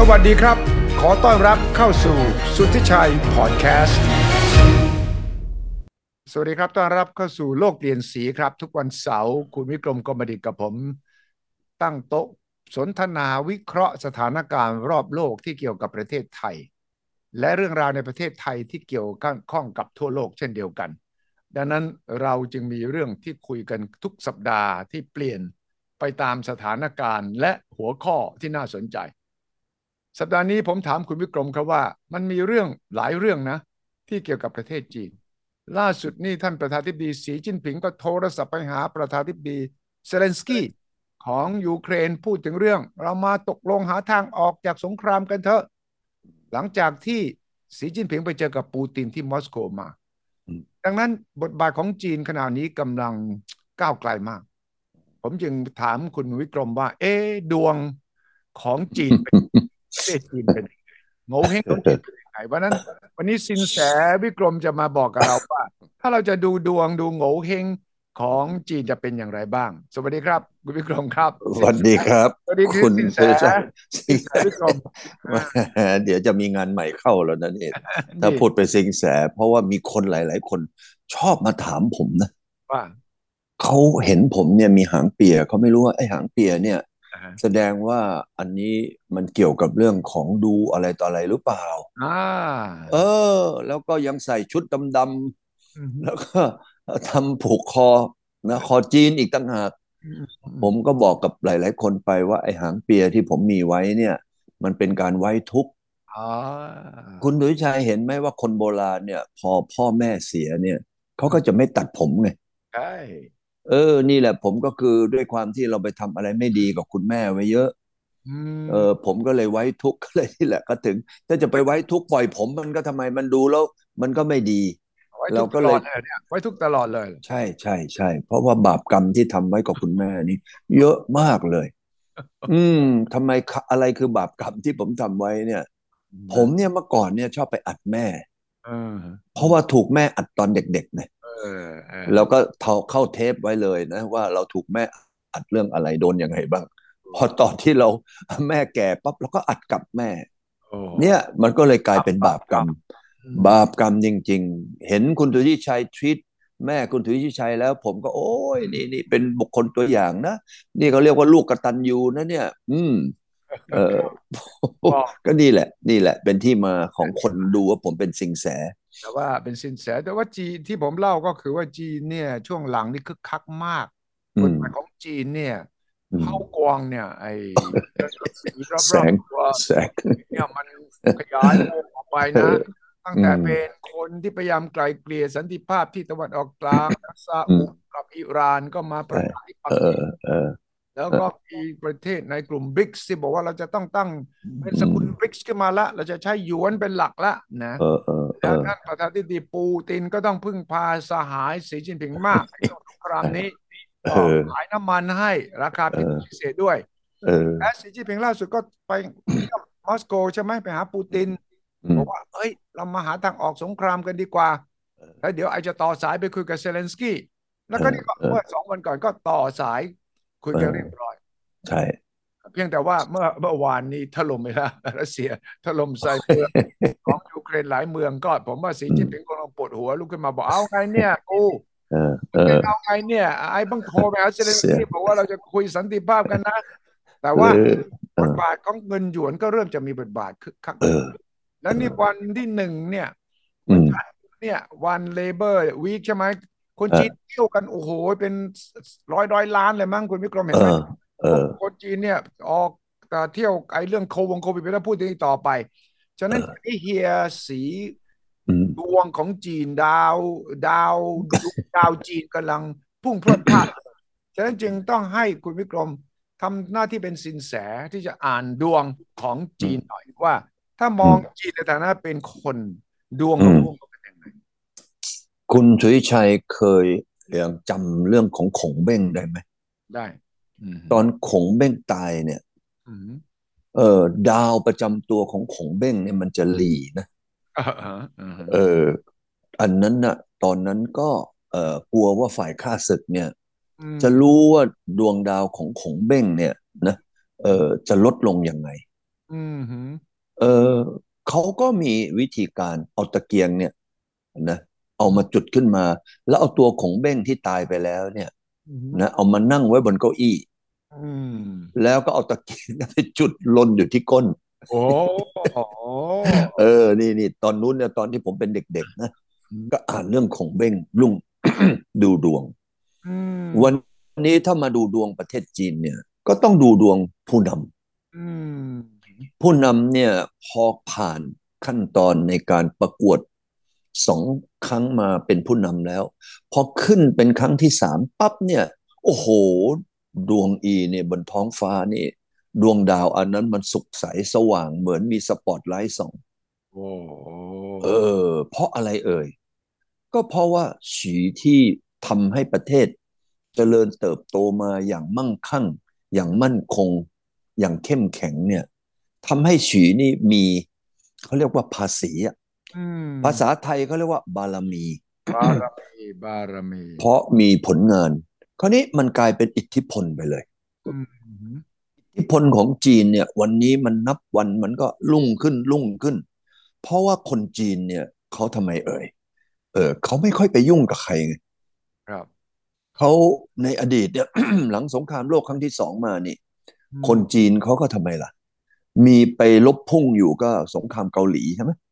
สวัสดีครับ ขอต้อนรับเข้าสู่สุทธิชัยพอดแคสต์ สวัสดีครับ ต้อนรับเข้าสู่โลกเปลี่ยนสีครับ ทุกวันเสาร์คุณวิกรมกรมดิตกับผม ตั้งโต๊ะสนทนาวิเคราะห์สถานการณ์รอบโลกที่เกี่ยวกับประเทศไทย และเรื่องราวในประเทศไทยที่เกี่ยวข้องกับทั่วโลกเช่นเดียวกัน ดังนั้นเราจึงมีเรื่องที่คุยกันทุกสัปดาห์ที่เปลี่ยนไปตามสถานการณ์และหัวข้อที่น่าสนใจ สัปดาห์นี้ผมถามคุณวิกรมครับว่า มันมีเรื่องหลายเรื่องนะ ที่เกี่ยวกับประเทศจีน ล่าสุดนี่ท่านประธานาธิบดีสีจิ้นผิงก็โทรศัพท์ไปหาประธานาธิบดีเซเลนสกี้ของยูเครนพูดถึงเรื่อง เรามาตกลงหาทางออกจากสงครามกันเถอะ หลังจากที่สีจิ้นผิงไปเจอกับปูตินที่มอสโกมา ดังนั้นบทบาทของจีนขณะนี้กำลังก้าวไกลมาก ผมจึงถามคุณวิกรมว่า เอ๊ดวงของจีนเป็น ประเทศจีนเป็นยังไงโง่เฮงของจีนเป็นยังไงวันนั้น วันนี้สินแสวิกรมจะมาบอกกับเราว่า ถ้าเราจะดูดวงดูโง่เฮงของจีนจะเป็นอย่างไรบ้าง สวัสดีครับคุณวิกรมครับ สวัสดีครับสวัสดีคือคุณสินแสสุรชัยสินแสวิกรมเดี๋ยวจะมีงานใหม่เข้าแล้วนะเนี่ยถ้าพูดไปสิงแส เพราะว่ามีคนหลาย ๆ คนชอบมาถามผมนะว่าเขาเห็นผมเนี่ยมีหางเปียเขาไม่รู้ว่าไอ้หางเปียเนี่ยอ่าฮะ แสดงว่าอันนี้มันเกี่ยวกับเรื่องของดูอะไรต่ออะไรหรือเปล่าอ่าเออ แล้วก็ยังใส่ชุดดำมๆแล้วก็ทำผูกคอนะคอจีนอีกต่างหากผมก็บอกกับหลาย ๆ คนไปว่าไอ้หางเปียที่ผมมีไว้เนี่ย มันเป็นการไว้ทุกข์อ่าคุณดุยชัยเห็นไหมว่าคนโบราณเนี่ย พอพ่อแม่เสียเนี่ยเขาก็จะไม่ตัดผมไงใช่ เออ นี่แหละ ผมก็คือด้วยความที่เราไปทำอะไรไม่ดีกับคุณแม่ไว้เยอะอืมเออ ผมก็เลยไว้ทุกข์ก็เลยนี่แหละก็ถึง ถ้าจะไปไว้ทุกข์ปล่อยผมมันก็ทำไมมันดูแล้ว มันก็ไม่ดีไว้ทุเรากก็ตเลลอยดเลยเนี่ยไว้ทุกตลอดเลย ใช่ใช่ใช่เพราะว่าบาปกรรมที่ทำไว้กับคุณแม่นี่เยอะมากเลย อืมทำไมคะอะไรคือบาปกรรมที่ผมทำไว้เนี่ย ผมเนี่ยเมื่อก่อนเนี่ยชอบไปอัดแม่เออเพราะว่าถูกแม่อัดตอนเด็กๆเนี่ยเออเออ แล้วก็เท่าเข้าเทปไว้เลยนะ ว่าเราถูกแม่อัดเรื่องอะไรโดนยังไงบ้าง พอตอนที่เราแม่แก่ปั๊บเราก็อัดกลับแม่โอ้เนี่ยมันก็เลยกลายเป็นบาปกรรมอืมบาปกรรมจริง ๆ เห็นคุณทุยชัยทวีตแม่คุณทุยชัยแล้ว ผมก็โอ้ยนี่นี่เป็นบุคคลตัวอย่างนะ นี่เขาเรียกว่าลูกกตัญญูนะเนี่ย อืม เออก็นี่แหละ นี่แหละ เป็นที่มาของคนดูว่าผมเป็นสิงแส แต่ว่าเป็นสินแสแต่ว่าจีนที่ผมเล่าก็คือว่าจีนเนี่ย ช่วงหลังนี่คึกคักมากอืกฎมหมายของจีนเนี่ยอืมเข้ากวางเนี่ย ไอ้สีรอบแสงๆตัวแสงเนี่ยมันขยายวงออกไปเอนะอตั้งแต่อืมเป็นคนที่พยายามไกลเกลี่ยสันติภาพที่ตะวันออกกลางซาอือุมกับอิหร่านก็มาประกาศ ที่ปักเอกิ่งอเออแล้วก็มีประเทศในกลุ่มบริกส์ที่บอกว่าเราจะต้องตั้งเป็นสกุลบริกส์ขึ้นมาละ เราจะใช้หยวนเป็นหลักละนะเออเออเอแล้วอท่านประธานาธิบดีปูตินก็ต้องพึ่งพาสหายสีจิ้นผิงมากในช่วงสงครามนี้เอก็อขายน้ำมันให้ราคาเออพิเศษด้วยเออและสีจิ้นผิงล่าสุดก็ไปเที่ยวมอสโกใช่ไหมไปหาปูตินอืมบอกว่าเอ้ย เรามาหาทางออกสงครามกันดีกว่าเออแล้วเดี๋ยวไอจะต่อสายไปคุยกับเซเลนสกี้ แล้วก็เออนี่ก็เออเมื่อสองวันก่อนก็ต่อสาย คุยกันเออเรียบร้อย ใช่ เพียงแต่ว่าเมื่อเมื่อวานนี้ถล่มไปแล้วรัสเซียถล่มใส่เมืองของยูเครนหลายเมืองก็ผมว่าสีจิ้นผิงกำลังปวดหัวลุกขึ้นมาบอกเอาไงเนี่ยกูเออเอจะอเอาไงเนี่ย ไอ้บังโทรไปหาเซเลนสเสียกี้บอกว่าเราจะคุยสันติภาพกันนะ แต่ว่าเออเอบทบาทของเงินหยวนก็เริ่มจะมีบทบาทคึกคักเออแล้วนี่วันที่หนึ่งเนี่ยอืมเนี่ยวัน Labor Week ใช่ไหม คนเออจีนเที่ยวกันโอ้โหเป็นร้อยร้อยล้านเลยมั้งคุณวิกรมเห็นเอไหมอเออคนจีนเนี่ยออกเอ่อเที่ยวไอ้เรื่องโควงโควิดไม่ต้องพูดถึงอีกต่อไป ฉะนั้นเออไอ้เฮียสีอืมดวงของจีนดาว ดาวดาวจีนกำลังพุ่งพรวดพลาดฉะนั้นจึงต้องให้คุณวิกรมทำหน้าที่เป็นสินแสที่จะอ่านดวงของจีนหน่อยว่า ถ้ามองจีนในฐานะเป็นคนดวงของ คุณสุริชัยเคยยังจำเรื่องของขงเบ้งได้ไหม ได้อืมตอนขงเบ้งตายเนี่ยอืมเออดาวประจำตัวของขงเบ้งเนี่ยมันจะหลีนะอ่าฮะอ่าฮะเออ อันนั้นน่ะ ตอนนั้นก็เออกลัวว่าฝ่ายข้าศึกเนี่ยอืมจะรู้ว่าดวงดาวของขงเบ้งเนี่ยนะเออจะลดลงยังไงอืมฮึเออเขาก็มีวิธีการเอาตะเกียงเนี่ยนะ เอามาจุดขึ้นมา แล้วเอาตัวของเบ้งที่ตายไปแล้ว เนี่ยอืมนะเอามานั่งไว้บนเก้าอี้อืมแล้วก็เอาตะเกียงนั้นไปจุดลนอยู่ที่ก้นโอ้โหเออ นี่นี่ตอนนู้นเนี่ยตอนที่ผมเป็นเด็กๆนะก็อ่านเรื่องของเบ้งลุงดูดวงอืมวันนี้ถ้ามาดูดวงประเทศจีนเนี่ย ก็ต้องดูดวงผู้นำอืมผู้นำเนี่ยพอผ่านขั้นตอนในการประกวด สองครั้งมาเป็นผู้นำแล้ว พอขึ้นเป็นครั้งที่สามปั๊บเนี่ย โอ้โห ดวงอีเนี่ยบนท้องฟ้านี่ ดวงดาวอันนั้นมันสุกใสสว่างเหมือนมีสปอตไลท์ส่องโอ้โหเออ เพราะอะไรเอ่ย ก็เพราะว่าฉีที่ทำให้ประเทศ เจริญเติบโตมาอย่างมั่งคั่ง อย่างมั่นคง อย่างเข้มแข็งเนี่ยทำให้ฉีนี่มีเขาเรียกว่าภาษีอะอืม ภาษาไทยเขาเรียกว่า บารมี บารมีบารมี เพราะมีผลงาน คราวนี้มันกลายเป็นอิทธิพลไปเลยอืมอิทธิพลของจีนเนี่ย วันนี้มันนับวันมันก็รุ่งขึ้นรุ่งขึ้น เพราะว่าคนจีนเนี่ยเขาทำไมเอ่ยเออเขาไม่ค่อยไปยุ่งกับใครไงครับเขาในอดีตเนี่ยหลังสงครามโลกครั้งที่สองมานี่อืมคนจีนเขาก็ทำไมล่ะ มีไปลบพุ่งอยู่ก็สงครามเกาหลีใช่ไหมอืม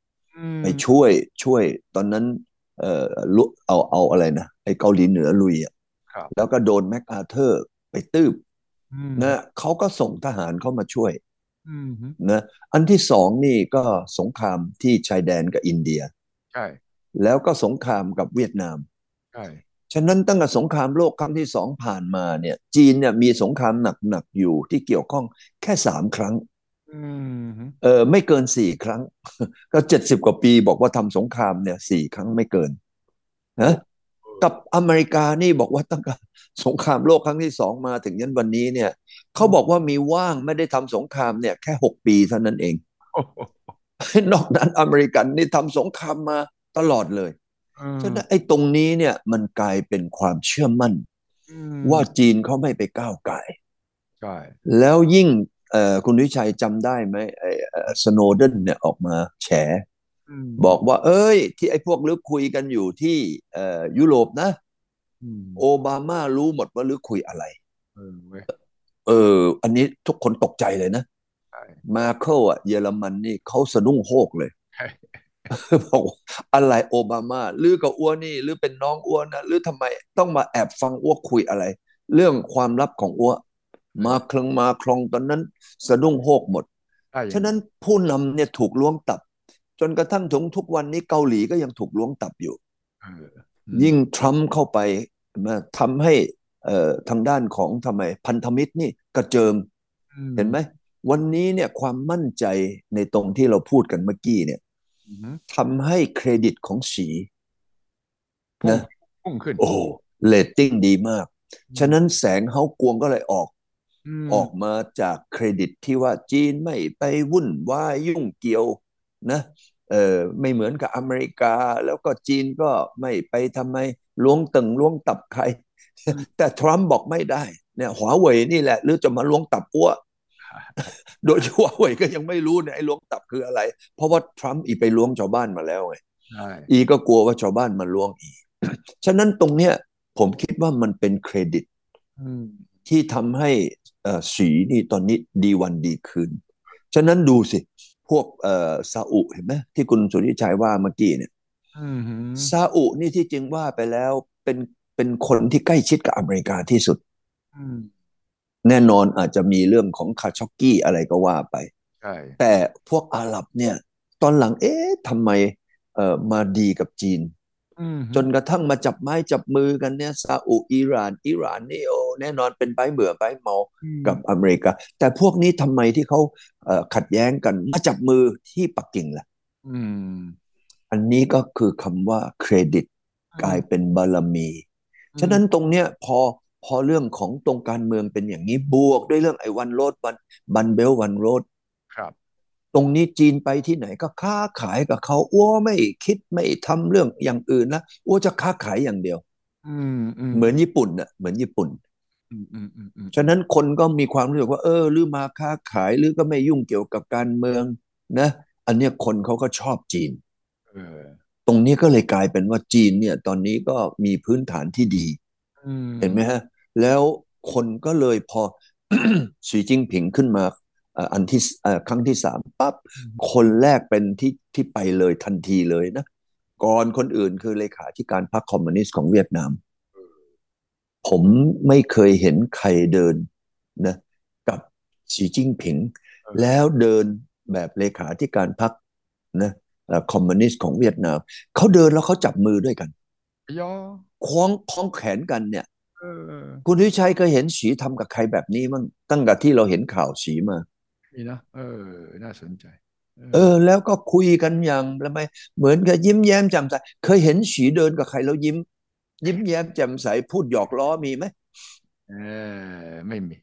ไปช่วยช่วยตอนนั้น เอ่อลุเอาเอาอะไรนะไอ้เกาหลีเหนือลุยอะครับแล้วก็โดนแมคอาเธอร์ไปตืบอืมนะเขาก็ส่งทหารเข้ามาช่วยอืมฮึนะอันที่สองนี่ก็สงครามที่ชายแดนกับอินเดียใช่แล้วก็สงครามกับเวียดนามใช่ฉะนั้นตั้งแต่สงครามโลกครั้งที่สองผ่านมาเนี่ย จีนเนี่ยมีสงครามหนักๆอยู่ที่เกี่ยวข้องแค่สามครั้งอืมฮึ เออไม่เกินสี่ครั้ง ก็เจ็ดสิบกว่าปีบอกว่าทำสงครามเนี่ยสี่ครั้งไม่เกินนะกับอเมริกานี่บอกว่าตั้งแต่สงครามโลกครั้งที่สองมาถึงยันวันนี้เนี่ยเขาบอกว่ามีว่างไม่ได้ทำสงครามเนี่ย แค่หกปีเท่านั้นเองโอ้โหนอกนั้นอเมริกันนี่ทำสงครามมาตลอดเลยอืมฉะนั้นไอ้ตรงนี้เนี่ยมันกลายเป็นความเชื่อมั่นอืมว่าจีนเขาไม่ไปก้าวไก่ายใช่แล้วยิ่งเอ่อ คุณวิชัยจำได้ไหมไอ้สโนเดนเนี่ยออกมาแฉอืมบอกว่า เอ้ย ที่ไอ้พวกลึกคุยกันอยู่ที่เอ่อยุโรปนะอืมโอบามารู้หมดว่าลึกคุยอะไรเออเว้ยเอออันนี้ทุกคนตกใจเลยนะใช่มาเคิลอะเยอรมันนี่เขาสะดุ้งโฮกเลยใช่บอกว่าอะไรโอบามาหรือกับอ้วนนี่หรือเป็นน้องอ้วนนะหรือทำไมต้องมาแอบฟังอ้วกคุยอะไร เรื่องความลับของอ้ว มาคลงมาคลองตอนนั้น สะดุ้งโฮกหมดใช่อย่างฉะนั้นผู้นำเนี่ยถูกล้วงตับ จนกระทั่งถึงทุกวันนี้เกาหลีก็ยังถูกล้วงตับอยู่เอออืมยิ่งทรัมป์เข้าไปมาทำให้เอ่อทางด้านของทำไมพันธมิตรนี่กระเจิงอืมเห็นไหม วันนี้เนี่ยความมั่นใจในตรงที่เราพูดกันเมื่อกี้เนี่ยอืมฮึทำให้เครดิตของสีพุ่งนะพุ่งขึ้น โอ้เรตติ้งดีมาก ฉะนั้นแสงเฮากวงก็เลยออกอืม ออกมาจากเครดิตที่ว่าจีนไม่ไปวุ่นวายยุ่งเกี่ยวนะเออไม่เหมือนกับอเมริกา แล้วก็จีนก็ไม่ไปทำไมล้วงตึงล้วงตับใคร แต่ทรัมป์บอกไม่ได้เนี่ยหัวเว่ยนี่แหละ หรือจะมาล้วงตับอ้วโดยหัวเว่ยก็ยังไม่รู้เนี่ยไอ้ล้วงตับคืออะไร เพราะว่าทรัมป์อีไปล้วงชาวบ้านมาแล้วไงใช่อีก็กลัวว่าชาวบ้านมาล้วงอีกฉะนั้นตรงเนี้ยผมคิดว่ามันเป็นเครดิตอืม ที่ทำให้เอ่อสีนี่ตอนนี้ดีวันดีคืน ฉะนั้นดูสิ พวกเอ่อซาอุเห็นไหมที่คุณสุริชัยว่าเมื่อกี้เนี่ยอืมฮึซาอุนี่ที่จริงว่าไปแล้วเป็นเป็นคนที่ใกล้ชิดกับอเมริกาที่สุดอืมแน่นอนอาจจะมีเรื่องของคาช็อกกี้อะไรก็ว่าไปใช่แต่พวกอาหรับเนี่ย ตอนหลังเอ๊ะทำไมเอ่อมาดีกับจีนอืมฮึ จนกระทั่งมาจับไม้จับมือกันเนี่ยซาอุอิหร่านอิหร่านนี่โอแน่นอนเป็นใบเบื่อใบเมาอืมกับอเมริกา แต่พวกนี้ทำไมที่เขาเอ่อขัดแย้งกันมาจับมือที่ปักกิ่งล่ะอืมอันนี้ก็คือคำว่าเครดิตกลายเป็นบารมี ฉะนั้นตรงเนี้ยพอพอเรื่องของตรงการเมืองเป็นอย่างนี้บวกด้วยเรื่องไอ้วันโรดวันบันเบลวันโรดครับ ตรงนี้จีนไปที่ไหนก็ค้าขายกับเขาอ้วไม่คิดไม่ทำเรื่องอย่างอื่นนะอ้วจะค้าขายอย่างเดียว อืมอืมเหมือนญี่ปุ่นน่ะเหมือนญี่ปุ่นอืมอืมอืมอืมฉะนั้นคนก็มีความรู้สึกว่า เออหรือมาค้าขายหรือก็ไม่ยุ่งเกี่ยวกับการเมือง นะ อันเนี้ยคนเขาก็ชอบจีนเออตรงนี้ก็เลยกลายเป็นว่าจีนเนี่ย ตอนนี้ก็มีพื้นฐานที่ดีอืมเห็นไหมฮะ แล้วคนก็เลยพอสีจิ้งผิงขึ้นมาเอ่ออันที่เอ่อครั้งที่สามปั๊บคนแรกเป็นที่ที่ไปเลยทันทีเลยนะก่อนคนอื่นคือเลขาธิการพรรคคอมมิวนิสต์ของเวียดนาม ผมไม่เคยเห็นใครเดินนะกับสีจิ้งผิง แล้วเดินแบบเลขาธิการพรรคนะเอ่อคอมมิวนิสต์ของเวียดนามเขาเดินแล้วเขาจับมือด้วยกันยอคล้องคล้องแขนกันเนี่ยเออคุณวิชัยเคยเห็นสีทำกับใครแบบนี้มั้งตั้งแต่ที่เราเห็นข่าวสีมา นี่นะเออ น่าสนใจ เออ แล้วก็คุยกันอย่างละไมเหมือนกับยิ้มแย้มแจ่มใสเคยเห็นสีเดินกับใครแล้วยิ้ม ยิ้มแย้มแจ่มใสพูดหยอกล้อมีไหมเออไม่มี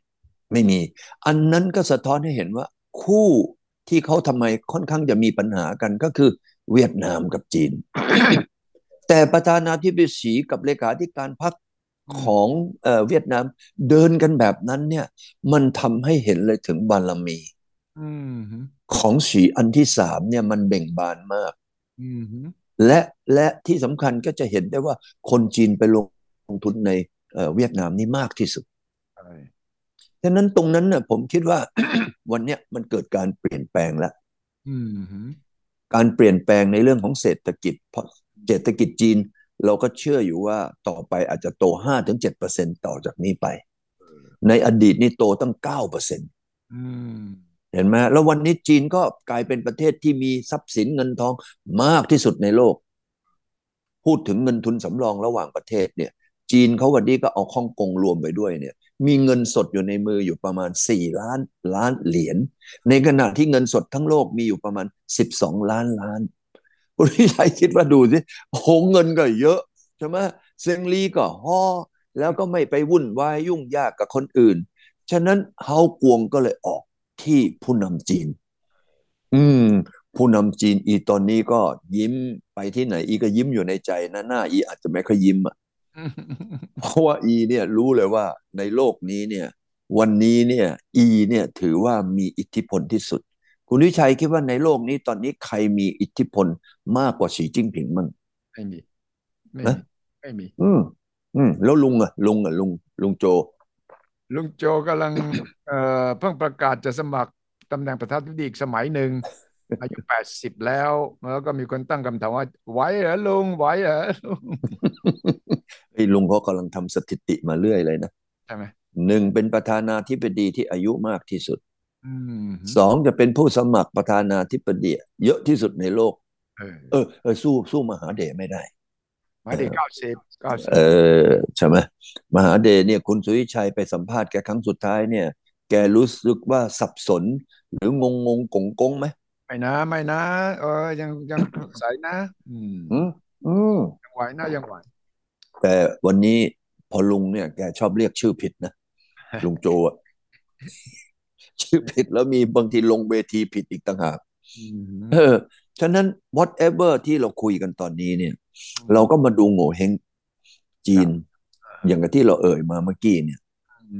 ไม่มี อันนั้นก็สะท้อนให้เห็นว่า คู่ที่เขาทำไมค่อนข้างจะมีปัญหากันก็คือ เวียดนามกับจีน แต่ประธานาธิบดีสีกับเลขาธิการพรรคของเอ่อเวียดนามเดินกันแบบนั้นเนี่ย มันทำให้เห็นเลยถึงบารมีอืมฮึ ของสีอันที่สามเนี่ยมันเบ่งบานมากอืมฮึและและที่สำคัญก็จะเห็นได้ว่าคนจีนไปลงทุนในเอ่อเวียดนามนี่มากที่สุดใช่ฉะนั้นตรงนั้นน่ะผมคิดว่า วันเนี้ยมันเกิดการเปลี่ยนแปลงแล้วอืมฮึการเปลี่ยนแปลงในเรื่องของเศรษฐกิจ เพราะเศรษฐกิจจีน เราก็เชื่ออยู่ว่าต่อไปอาจจะโต5-7%ต่อจากนี้ไป ในอดีตนี่โตตั้ง9%อืมเห็นไหมแล้ววันนี้จีนก็กลายเป็นประเทศที่มีทรัพย์สินเงินทองมากที่สุดในโลก พูดถึงเงินทุนสำรองระหว่างประเทศเนี่ย จีนเขาวันนี้ก็เอาฮ่องกงรวมไปด้วยเนี่ย มีเงินสดอยู่ในมืออยู่ประมาณ 4 ล้านล้านเหรียญในขณะที่เงินสดทั้งโลกมีอยู่ประมาณ 12 ล้านล้านคุณวิชัยคิดว่าดูสิโอ้โหเงินก็เยอะใช่ไหมเซิงลีก็ห่อแล้วก็ไม่ไปวุ่นวายยุ่งยากกับคนอื่น ฉะนั้นเฮากวงก็เลยออก ที่ผู้นำจีน อืม ผู้นำจีนอีตอนนี้ก็ยิ้มไปที่ไหน อีก็ยิ้มอยู่ในใจนะหน้าอีอาจจะไม่ค่อยยิ้มอะเพราะว่าอีเนี่ยรู้เลยว่าในโลกนี้เนี่ย วันนี้เนี่ย อีเนี่ยถือว่ามีอิทธิพลที่สุด คุณวิชัยคิดว่าในโลกนี้ตอนนี้ใครมีอิทธิพลมากกว่าสีจิ้งผิงมั่งไม่มี ไม่นะมีไม่มี อืมอืมแล้วลุงอะลุงอะลุงลุงโจ ลุงโจกำลังเอ่อเพิ่งประกาศจะสมัครตำแหน่งประธานาธิบดีอีกสมัยหนึ่งอายุแปดสิบแล้ว แล้วก็มีคนตั้งคำถามว่าไหวเหรอลุงไหวเหรอลุงไอ้ลุงเขากำลังทำสถิติมาเรื่อยเลยนะใช่ไหมหนึ่งเป็นประธานาธิบดีที่อายุมากที่สุดอืมสองจะเป็นผู้สมัครประธานาธิบดี เยอะที่สุดในโลก เออเออเออสู้สู้มหาเดชไม่ได้ หมายถึงเก้าสิบเก้าสิบเออใช่ไหมมหาเดชเนี่ยคุณสุวิชัยไปสัมภาษณ์แกครั้งสุดท้ายเนี่ย แกรู้สึกว่าสับสน หรืองงงกงกงไหมไม่นะไม่นะ เออยังยังใสนะอืมอืมอืมยังไหวนะยังไหวแต่วันนี้พอลุงเนี่ยแกชอบเรียกชื่อผิดนะลุงโจอะชื่อผิดแล้วมีบางทีลงเวทีผิดอีกต่างหากอืมเออฉะนั้น whatever ที่เราคุยกันตอนนี้เนี่ย เราก็มาดูโง่เฮงจีน อย่างกับที่เราเอ่ยมาเมื่อกี้เนี่ย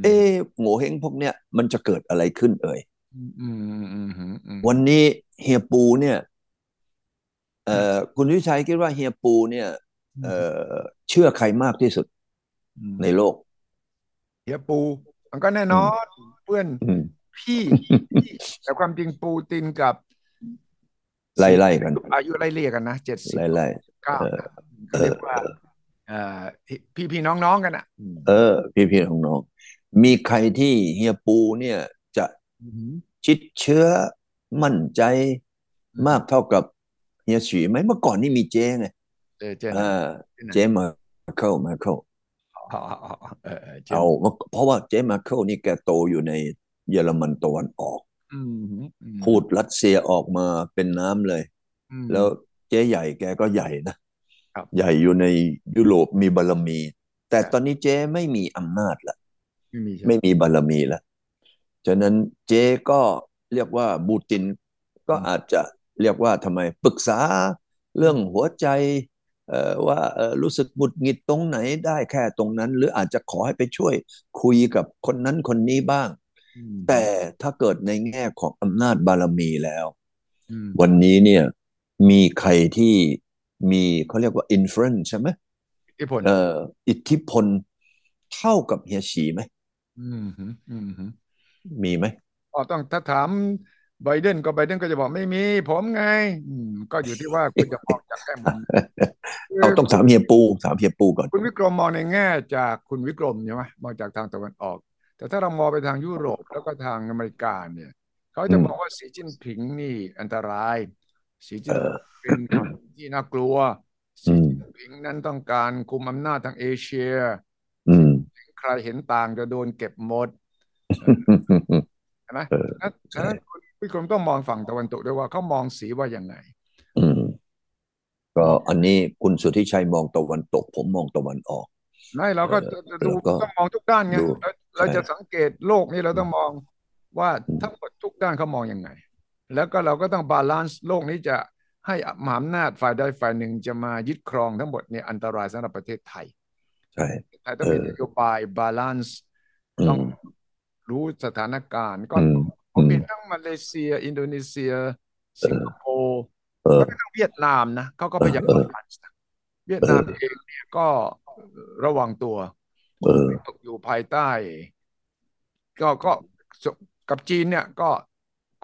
เอ๊ะโง่เฮงพวกเนี้ยมันจะเกิดอะไรขึ้นเอ่ยอืมอืมอืมอืมอืมอืมวันนี้เฮียปูเนี่ยเอ่อคุณวิชัยคิดว่าเฮียปูเนี่ย เอ่อเชื่อใครมากที่สุดอืมในโลก เฮียปู มันก็แน่นอนเพื่อนอืมพี่พี่แต่ความจริงปูตินกับไล่ๆกัน อายุไล่เลี่ยกันนะเจ็ดสิบไล่เก้าเออก็เรียกว่าเอ่อพี่พี่น้องๆกันอะอืมๆเออ พี่ๆน้องๆมีใครที่เฮียปูเนี่ยจะอืมชิดเชื้อมั่นใจมากเท่ากับเฮียฉีไหมเมื่อก่อนนี่มีเจ๊ไงเจอเจออ่านะเจ๊แมร์เคิลแมร์เคิลเอาเอาเอาเอาเออเออเจอเอาเพราะว่าเจ๊แมร์เคิลนี่แกโตอยู่ในเยอรมันตะวันออกอืมอืมพูดรัสเซียออกมาเป็นน้ำเลยอืมแล้วเจ๊ใหญ่แกก็ใหญ่นะครับใหญ่อยู่ในยุโรปมีบารมี แต่ตอนนี้เจ๊ไม่มีอำนาจละไม่มีใช่ไหมไม่มีบารมีแล้วฉะนั้นเจ๊ก็เรียกว่าปูตินก็อาจจะเรียกว่าทำไมปรึกษาเรื่องหัวใจเอ่อว่าเอ่อรู้สึกหงุดหงิดตรงไหนได้แค่ตรงนั้น หรืออาจจะขอให้ไปช่วยคุยกับคนนั้นคนนี้บ้างอืมแต่ถ้าเกิดในแง่ของอำนาจบารมีแล้วอืมวันนี้เนี่ย มีใครที่มีเขาเรียกว่า influence ใช่ไหมอิทธิพลเอ่ออิทธิพลเท่ากับเฮียฉีไหมอืมฮึอืมฮึมีไหมอ๋อต้องถ้าถามไบเดนก็ไบเดนก็จะบอกไม่มี ผมไง อืมก็อยู่ที่ว่าคุณจะมองจากแง่มุมคือเอาต้องถามเฮียปูถามเฮียปูก่อน คุณวิกรมมองในแง่จากคุณวิกรมใช่ไหมมองจากทางตะวันออก แต่ถ้าเรามองไปทางยุโรปแล้วก็ทางอเมริกาเนี่ย เขาจะอืมบอกว่าสีจิ้นผิงนี่อันตราย สีจิ้เอนอผิงเป็นคนที่น่ากลัวอืสีมจิ้นผิงนั้นต้องการคุมอำนาจทางเอเชียอืมใครเห็นต่างจะโดนเก็บหมดใช่ไหมเออฉะนั้นใช่ฉะนั้นคุณวิกรมต้องมองฝั่งตะวันตกด้วยว่าเขามองสีว่ายังไงอืมก็อันนี้คุณสุทธิชัยมองตะวันตก ผมมองตะวันออกไม่เราเอก็อจะจะดูแล้วก็ต้องมองทุกด้านไงดูเราเราใช่จะสังเกตโลกนี้เราต้องมองว่าอืมทั้งหมดทุกด้านเขามองยังไง แล้วก็เราก็ต้อง balance โลกนี้จะให้มหาอำนาจฝ่ายใดฝ่ายหนึ่งจะมายึดครองทั้งหมดเนี่ยอันตรายสำหรับประเทศไทยใช่ไทยต้องมีเออนโยบาย balance อืต้องมรู้สถานการณ์ก็อืมผมอืมเห็นทั้งมาเลเซีย อินโดนีเซีย สิงคโปร์เออแม้กระทั่งเวียดนามนะเขาก็พยายามเออบาลานซ์นะเวียดนามเองเนี่ยก็ระวังตัวเออตกอยู่ภายใต้ ก็ก็กับจีนเนี่ยก็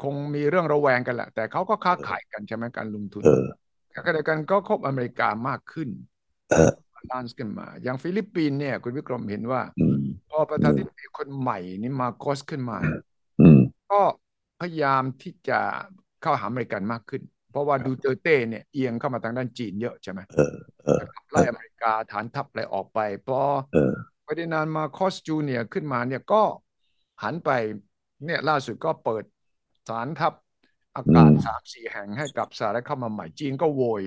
คงมีเรื่องระแวงกันแหละ แต่เขาก็ค้าขายกันใช่ไหมการลงทุนเออขณะเดียวกันก็คบอเมริกามากขึ้นเออ balance กันมา อย่างฟิลิปปินส์เนี่ย คุณวิกรมเห็นว่าอืมพอประธานาธิบดีคนใหม่นี่มาร์กอสขึ้นมาอืมก็พยายามที่จะเข้าหาอเมริกันมากขึ้น เพราะว่าดูเตอร์เต้เนี่ยเอียงเข้ามาทางด้านจีนเยอะใช่ไหมเออเออขับไล่อเมริกาฐานทัพอะไรออกไปพอเออฟร์ดินานด์มาร์กอสจูเนียร์ขึ้นมาเนี่ยก็หันไปเนี่ยล่าสุดก็เปิด ฐานทัพอาอืกาศมสามสี่แห่งให้กับสหรัฐเข้ามาใหม่จีนก็โวย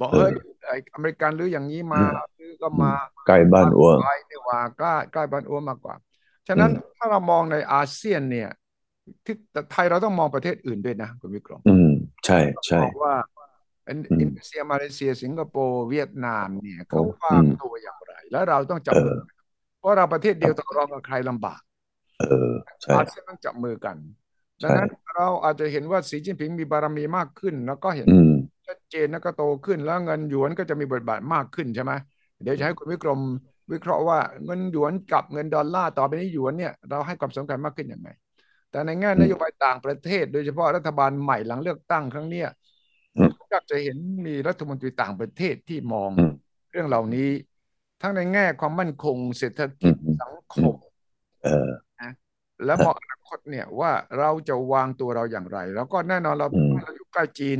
บอกเออเฮ้ยไออเมริกันหรืออย่างนี้มาอืมหรือก็อืมมาใกล้บ้านอ้วไกลนี่หว่าใกล้ใกล้บ้านอ้วมากกว่า ฉะอืนั้นมถ้าเรามองในอาเซียนเนี่ยที่แต่ไทยเราต้องมองประเทศอื่นด้วยนะคุณวิกรมอืมใช่ใช่บอกว่าอินอือิมนโดนีเซียมาเลเซีย สิงคโปร์เวียดนามเนี่ยโอ้เขาวาอืงมตัวอย่างไร แล้วเราต้องจับเอมืออกันเพราะเราประเทศเดียวต่อรองกับใครลำบาก เออใช่อาเซียนต้องจับมือกัน ดังใช่นั้นเราอาจจะเห็นว่าสีจิ้นผิงมีบารมีมากขึ้น แล้วก็เห็นอืมชัดเจนแล้วก็โตขึ้นแล้วเงินหยวนก็จะมีบทบาทมากขึ้นใช่ไหมเดี๋ยวจะให้คุณวิกรมวิเคราะห์ว่าเงินหยวนกับเงินดอลลาร์ต่อไปนี้หยวนเนี่ยเราให้ความสำคัญมากขึ้นยังไงแต่ในแง่อืนมโยบายต่างประเทศ โดยเฉพาะรัฐบาลใหม่หลังเลือกตั้งครั้งเนี้ยอืมอยากจะเห็นมีรัฐมนตรีต่างประเทศที่มองอืมเรื่องเหล่านี้ ทั้งในแง่ความมั่นคงเศรษฐอืกิจมอืมสังคอืมมเออนะ และมองอนาคตเนี่ยว่าเราจะวางตัวเราอย่างไร แล้วก็แน่นอนเราอืมเราอยู่ใกล้จีน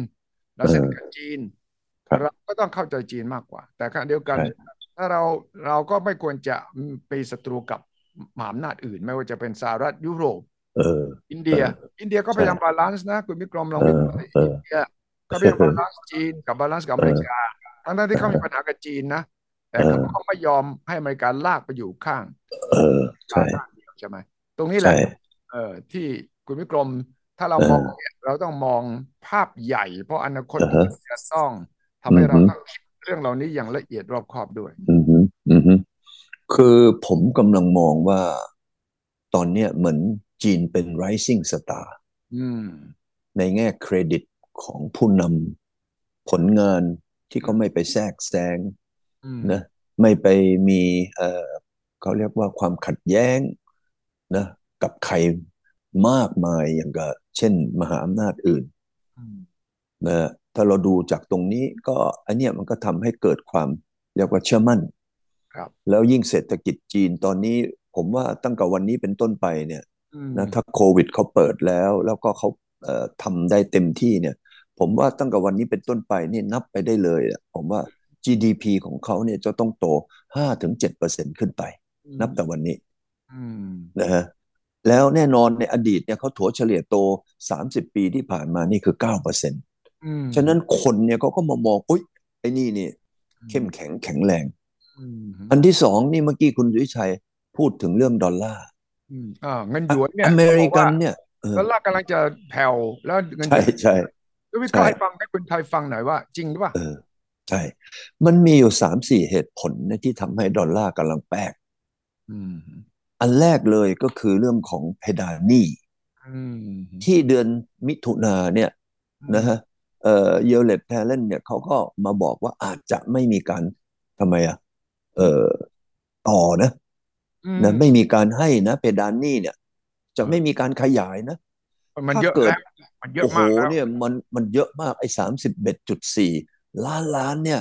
เราเอสอนิทกับจีนครับเราก็ต้องเข้าใจจีนมากกว่า แต่ขณะเดียวกันใช่ถ้าเราเราก็ไม่ควรจะเป็นศัตรูกับมหาอำนาจอื่น ไม่ว่าจะเป็นสหรัฐยุโรปเอออินเดียเอออินเดียก็พใช่ยายามบาลานซ์นะคุณวิกรมลองเอวิอเคราะห์สิเออิอนเดียก็พยายามบาลานซ์จีนกับบาลานซ์กับอเอเมริอกาทั้งๆที่เขามีปัญหากับจีนนะแต่เอเขาอก็ไม่ยอมให้อเมริกาลากไปอยู่ข้างเออกาใช่รด้านเดียวใช่ไหม ตรงนี้แหใช่ละเออที่คุณวิกรม ถ้าเราเอมองอเนี่ยเราต้องมองภาพใหญ่ เพราะอนาคตเออฮะจะต้องทำอืให้มเราฮึต้องคิดเรื่องเหล่านี้อย่างละเอียดรอบคอบด้วย อืมฮึอืมฮึคือผมกำลังมองว่าตอนเนี้ยเหมือนจีนเป็น rising star อืมในแง่เครดิตของผู้นำผลงานที่เขาไม่ไปแทรกแซงอืมนะไม่ไปมีเอ่อเขาเรียกว่าความขัดแย้ง นะกับใครมากมายอย่างกับเช่น มหาอำนาจอื่นอืมนะถ้าเราดูจากตรงนี้ก็อันเนี้ยมันก็ทำให้เกิดความเรียกว่าเชื่อมั่นครับแล้วยิ่งเศรษฐกิจจีนตอนนี้ ผมว่าตั้งแต่วันนี้เป็นต้นไปเนี่ยอืมนะถ้าโควิดเขาเปิดแล้ว แล้วก็เขาเอ่อทำได้เต็มที่เนี่ย ผมว่าตั้งแต่วันนี้เป็นต้นไปนี่นับไปได้เลยอะผมว่า GDP ของเขาเนี่ยจะต้องโต5ถึง7%ขึ้นไปอืมนับแต่วันนี้อืม นะฮะแล้วแน่นอนในอดีตเนี่ยเขาถัวเฉลี่ยโต 30 ปีที่ผ่านมานี่คือ9%อืมฉะนั้นคนเนี่ยเขาก็มามองอุ้ยไอ้นี่นี่เข้มแข็งแข็งแรงอืมอันที่สองนี่เมื่อกี้คุณสุวิชัยพูดถึงเรื่องดอลลาร์อืมอ่าเงินหยวนเนี่ยอเมเขาบริอกกัว่านเนี่ยเออดอลลาร์กำลังจะแผ่วแล้วเงินหยใช่วนใช่ก็วิเคราะห์ใช่ให้ฟังให้คนไทยฟังหน่อยว่า จริงหรือเปล่าเออใช่ มันมีอยู่สามสี่เหตุผลนะที่ทำให้ดอลลาร์กำลังแปลก อืมอันแรกเลยก็คือเรื่องของเพดานหนี้อืมที่เดือนมิถุนาเนี่ยนะฮะเอ่อเยลเลตแพลนเนี่ยเขาก็มาบอกว่าอาจจะไม่มีการทำไมอะเอ่อต่อนะอืมนะไม่มีการให้นะเพดานหนี้เนี่ย จะไม่มีการขยายนะมันถ้าเยอะเกิดแล้วมันเยอะโอ้โหมากแล้วเนี่ยมันมันเยอะมากไอ้สามสิบเอ็ดจุดสี่ล้านล้านเนี่ย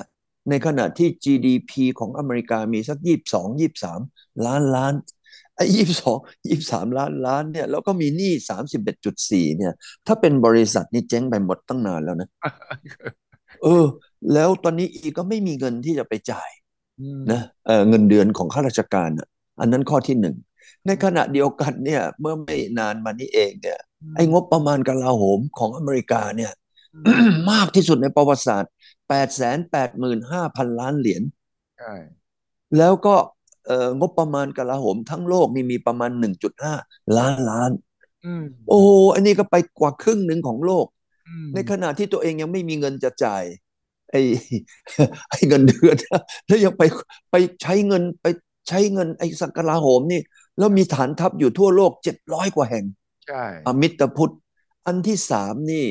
ในขณะที่ GDP ของอเมริกามีสักยี่สิบสองยี่สิบสามล้านล้าน ไอ้ยี่สิบสองยี่สิบสามล้านล้านเนี่ยแล้วก็มีหนี้สามสิบเอ็ดจุดสี่เนี่ย ถ้าเป็นบริษัทนี่เจ๊งไปหมดตั้งนานแล้วนะ เออ แล้วตอนนี้อีก็ไม่มีเงินที่จะไปจ่ายอืมนะเออเงินเดือนของข้าราชการอะอันนั้นข้อที่หนึ่ง ในขณะเดียวกันเนี่ย เมื่อไม่นานมานี้เองเนี่ย ไอ้งบประมาณกลาโหมของอเมริกาเนี่ย มากที่สุดในประวัติศาสตร์แปดแสนแปดหมื่นห้าพันล้านเหรียญใช่แล้วก็เอ่อ งบประมาณกลาโหมทั้งโลกนี่มีประมาณหนึ่งจุดห้าล้านล้านอืมโอ้โหอันนี้ก็ไปกว่าครึ่งหนึ่งของโลกอืมในขณะที่ตัวเองยังไม่มีเงินจะจ่าย ไอ้ไอ้เงินเดือนแล้วยังไปไปใช้เงินไปใช้เงินไอ้สักกลาโหมนี่ แล้วมีฐานทัพอยู่ทั่วโลกเจ็ดร้อยกว่าแห่งใช่อมิตรพุทธ อันที่สามนี่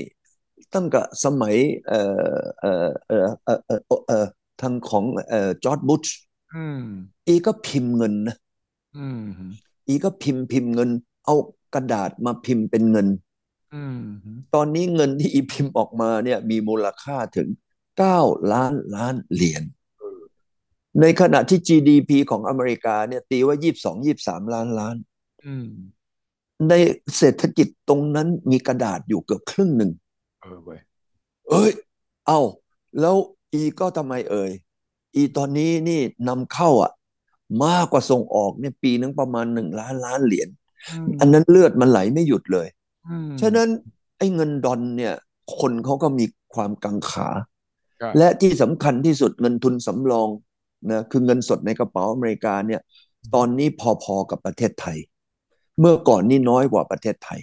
ตั้งแต่สมัยเอ่อเอ่อเอ่อเอ่อเอ่อเอ่อทางของเอ่อจอร์ดบุช อืมอีก็พิมพ์เงินนะอืมอีก็พิมพ์พิมพ์เงิน เอากระดาษมาพิมพ์เป็นเงินอืมตอนนี้เงินที่อีพิมพ์ออกมาเนี่ย มีมูลค่าถึงเก้าล้านล้านเหรียญในขณะที่ GDP ของอเมริกาเนี่ย ตีว่ายี่สิบสองยี่สามล้านล้านอืมในเศรษฐกิจตรงนั้นมีกระดาษอยู่เกือบครึ่งหนึ่งเออเว้ยเอ้ย เอาแล้วอีก็ทำไมเอ่ย อีตอนนี้นี่นำเข้าอะ มากกว่าส่งออกเนี่ยปีนึงประมาณหนึ่งล้านล้านเหรียญอืมอันนั้นเลือดมันไหลไม่หยุดเลยอืมฉะนั้นไอ้เงินดอลเนี่ย คนเขาก็มีความกังขาใช่และที่สำคัญที่สุดเงินทุนสำรองนะคือเงินสดในกระเป๋าอเมริกาเนี่ย ตอนนี้พอๆกับประเทศไทย เมื่อก่อนนี่น้อยกว่าประเทศไทย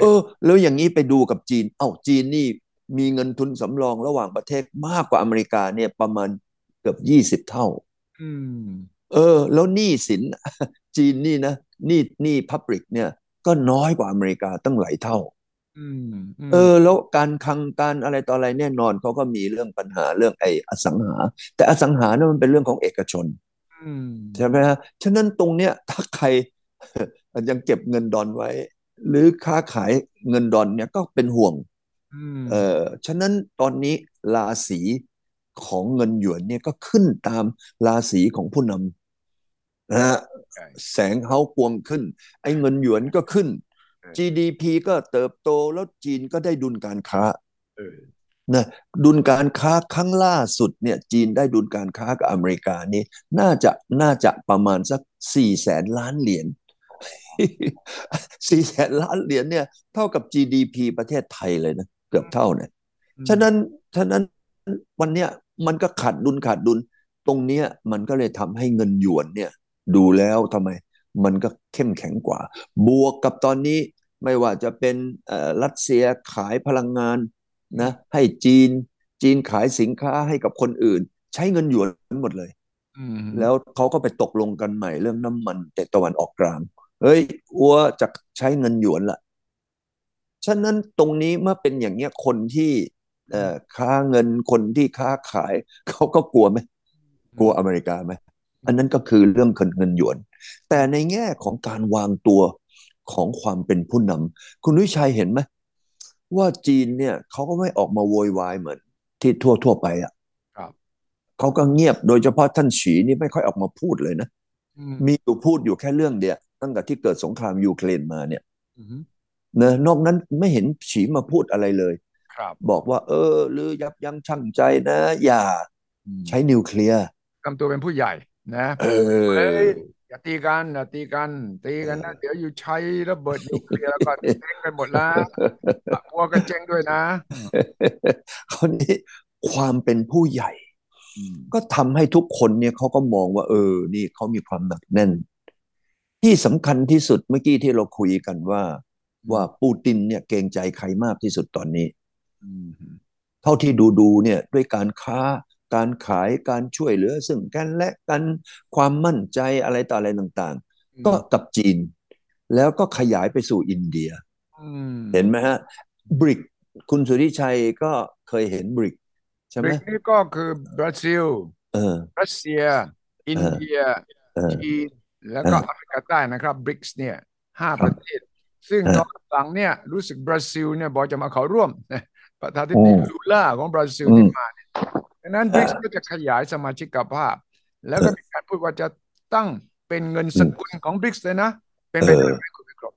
เออ แล้วอย่างนี้ไปดูกับจีน เอ้าจีนนี่ มีเงินทุนสำรองระหว่างประเทศมากกว่าอเมริกาเนี่ยประมาณเกือบยี่สิบเท่าอืมเออ แล้วหนี้สินจีนนี่นะหนี้หนี้พับริกเนี่ย ก็น้อยกว่าอเมริกาตั้งหลายเท่าอืมมเออ แล้วการคลังการอะไรต่ออะไรแน่นอนเขาก็มีเรื่องปัญหาเรื่องไอ้อสังหา แต่อสังหาเนี่ยมันเป็นเรื่องของเอกชนอืมใช่ไหมฮะฉะนั้นตรงเนี้ยถ้าใครยังเก็บเงินดอลไว้ หรือค้าขายเงินดอลเนี่ยก็เป็นห่วงอืม เออฉะนั้นตอนนี้ราศีของเงินหยวนเนี่ยก็ขึ้นตามราศีของผู้นำนะฮะใช่แสงเฮากวงขึ้น ไอ้เงินหยวนก็ขึ้นเออ GDP ก็เติบโตแล้วจีนก็ได้ดุลการค้าเออนะดุลการค้าครั้งล่าสุดเนี่ยจีนได้ดุลการค้ากับอเมริกานี่น่าจะน่าจะประมาณสักสี่แสนล้านเหรียญสี่แสนล้านเหรียญเนี่ยเท่ากับ GDP ประเทศไทยเลยนะ เกือบเท่าเนี่ยอืมฉะนั้นฉะนั้นวันเนี้ยมันก็ขาดดุลขาดดุล ตรงเนี้ยมันก็เลยทำให้เงินหยวนเนี่ยดูแล้วทำไม มันก็เข้มแข็งกว่า บวกกับตอนนี้ไม่ว่าจะเป็นเอ่อรัสเซียขายพลังงานนะให้จีนจีนขายสินค้าให้กับคนอื่น ใช้เงินหยวนหมดเลยอืมแล้วเขาก็ไปตกลงกันใหม่เรื่องน้ำมันแต่ตะวันออกกลาง เฮ้ยอัวจะใช้เงินหยวนละ ฉะนั้นตรงนี้เมื่อเป็นอย่างเงี้ยคนที่เอ่อค้าเงินคนที่ค้าขายเขาก็กลัวไหมกลัวอเมริกาไหมอันนั้นก็คือเรื่องเงินหยวน แต่ในแง่ของการวางตัวของความเป็นผู้นำคุณวิชัยเห็นไหมว่าจีนเนี่ยเขาก็ไม่ออกมาโวยวายเหมือนที่ทั่วทั่วไปอะครับเขาก็เงียบโดยเฉพาะท่านฉีนี่ไม่ค่อยออกมาพูดเลยนะอืมมีอยู่พูดอยู่แค่เรื่องเดียวตั้งแต่ที่เกิดสงครามยูเครนมาเนี่ยอืมเนอะนอกนั้นไม่เห็นฉีมาพูดอะไรเลยครับบอกว่า เออหรือยับยั้งชั่งใจนะ อย่าอืมใช้นิวเคลียร์ทำตัวเป็นผู้ใหญ่นะเอเฮ้อยอย่าตีกันอย่าตีกัน ตีกันนะเดี๋ยวอยู่ใช้ระเบิดนิวเคลียร์แล้วก็เจ๊งกันหมดละวัวก็เจ๊งด้วยนะคราวนี้ความเป็นผู้ใหญ่อืมก็ทำให้ทุกคนเนี่ยเขาก็มองว่า เออ นี่เขามีความหนักแน่น ที่สำคัญที่สุดเมื่อกี้ที่เราคุยกันว่า ว่าปูตินเนี่ยเกรงใจใครมากที่สุดตอนนี้อืมเท่าที่ดูดูเนี่ยด้วยการค้าการขายการช่วยเหลือ ซึ่งกันและกันความมั่นใจอะไรต่ออะไรต่าง ๆ ก็กับจีน แล้วก็ขยายไปสู่อินเดียเห็นไหมฮะบริกคุณสุริชัยก็เคยเห็นบริกใช่ไหมบริกนี่ก็คือบราซิลรัสเซีย อินเดียจีนแล้วก็แอฟริกาใต้นะครับบริกส์เนี่ยห้าประเทศ ซึ่งตอนหลังเนี่ยรู้สึกบราซิลเนี่ยบอกจะมาเข้าร่วมประธานาธิบดีลูล่าของบราซิลที่มาเนี่ยดังนั้นบริกส์ก็จะขยายสมาชิกภาพ แล้วก็มีการพูดว่าจะตั้งเป็นเงินสกุลของบริกส์เลยนะ เป็นไปได้ไหมคุณวิกรม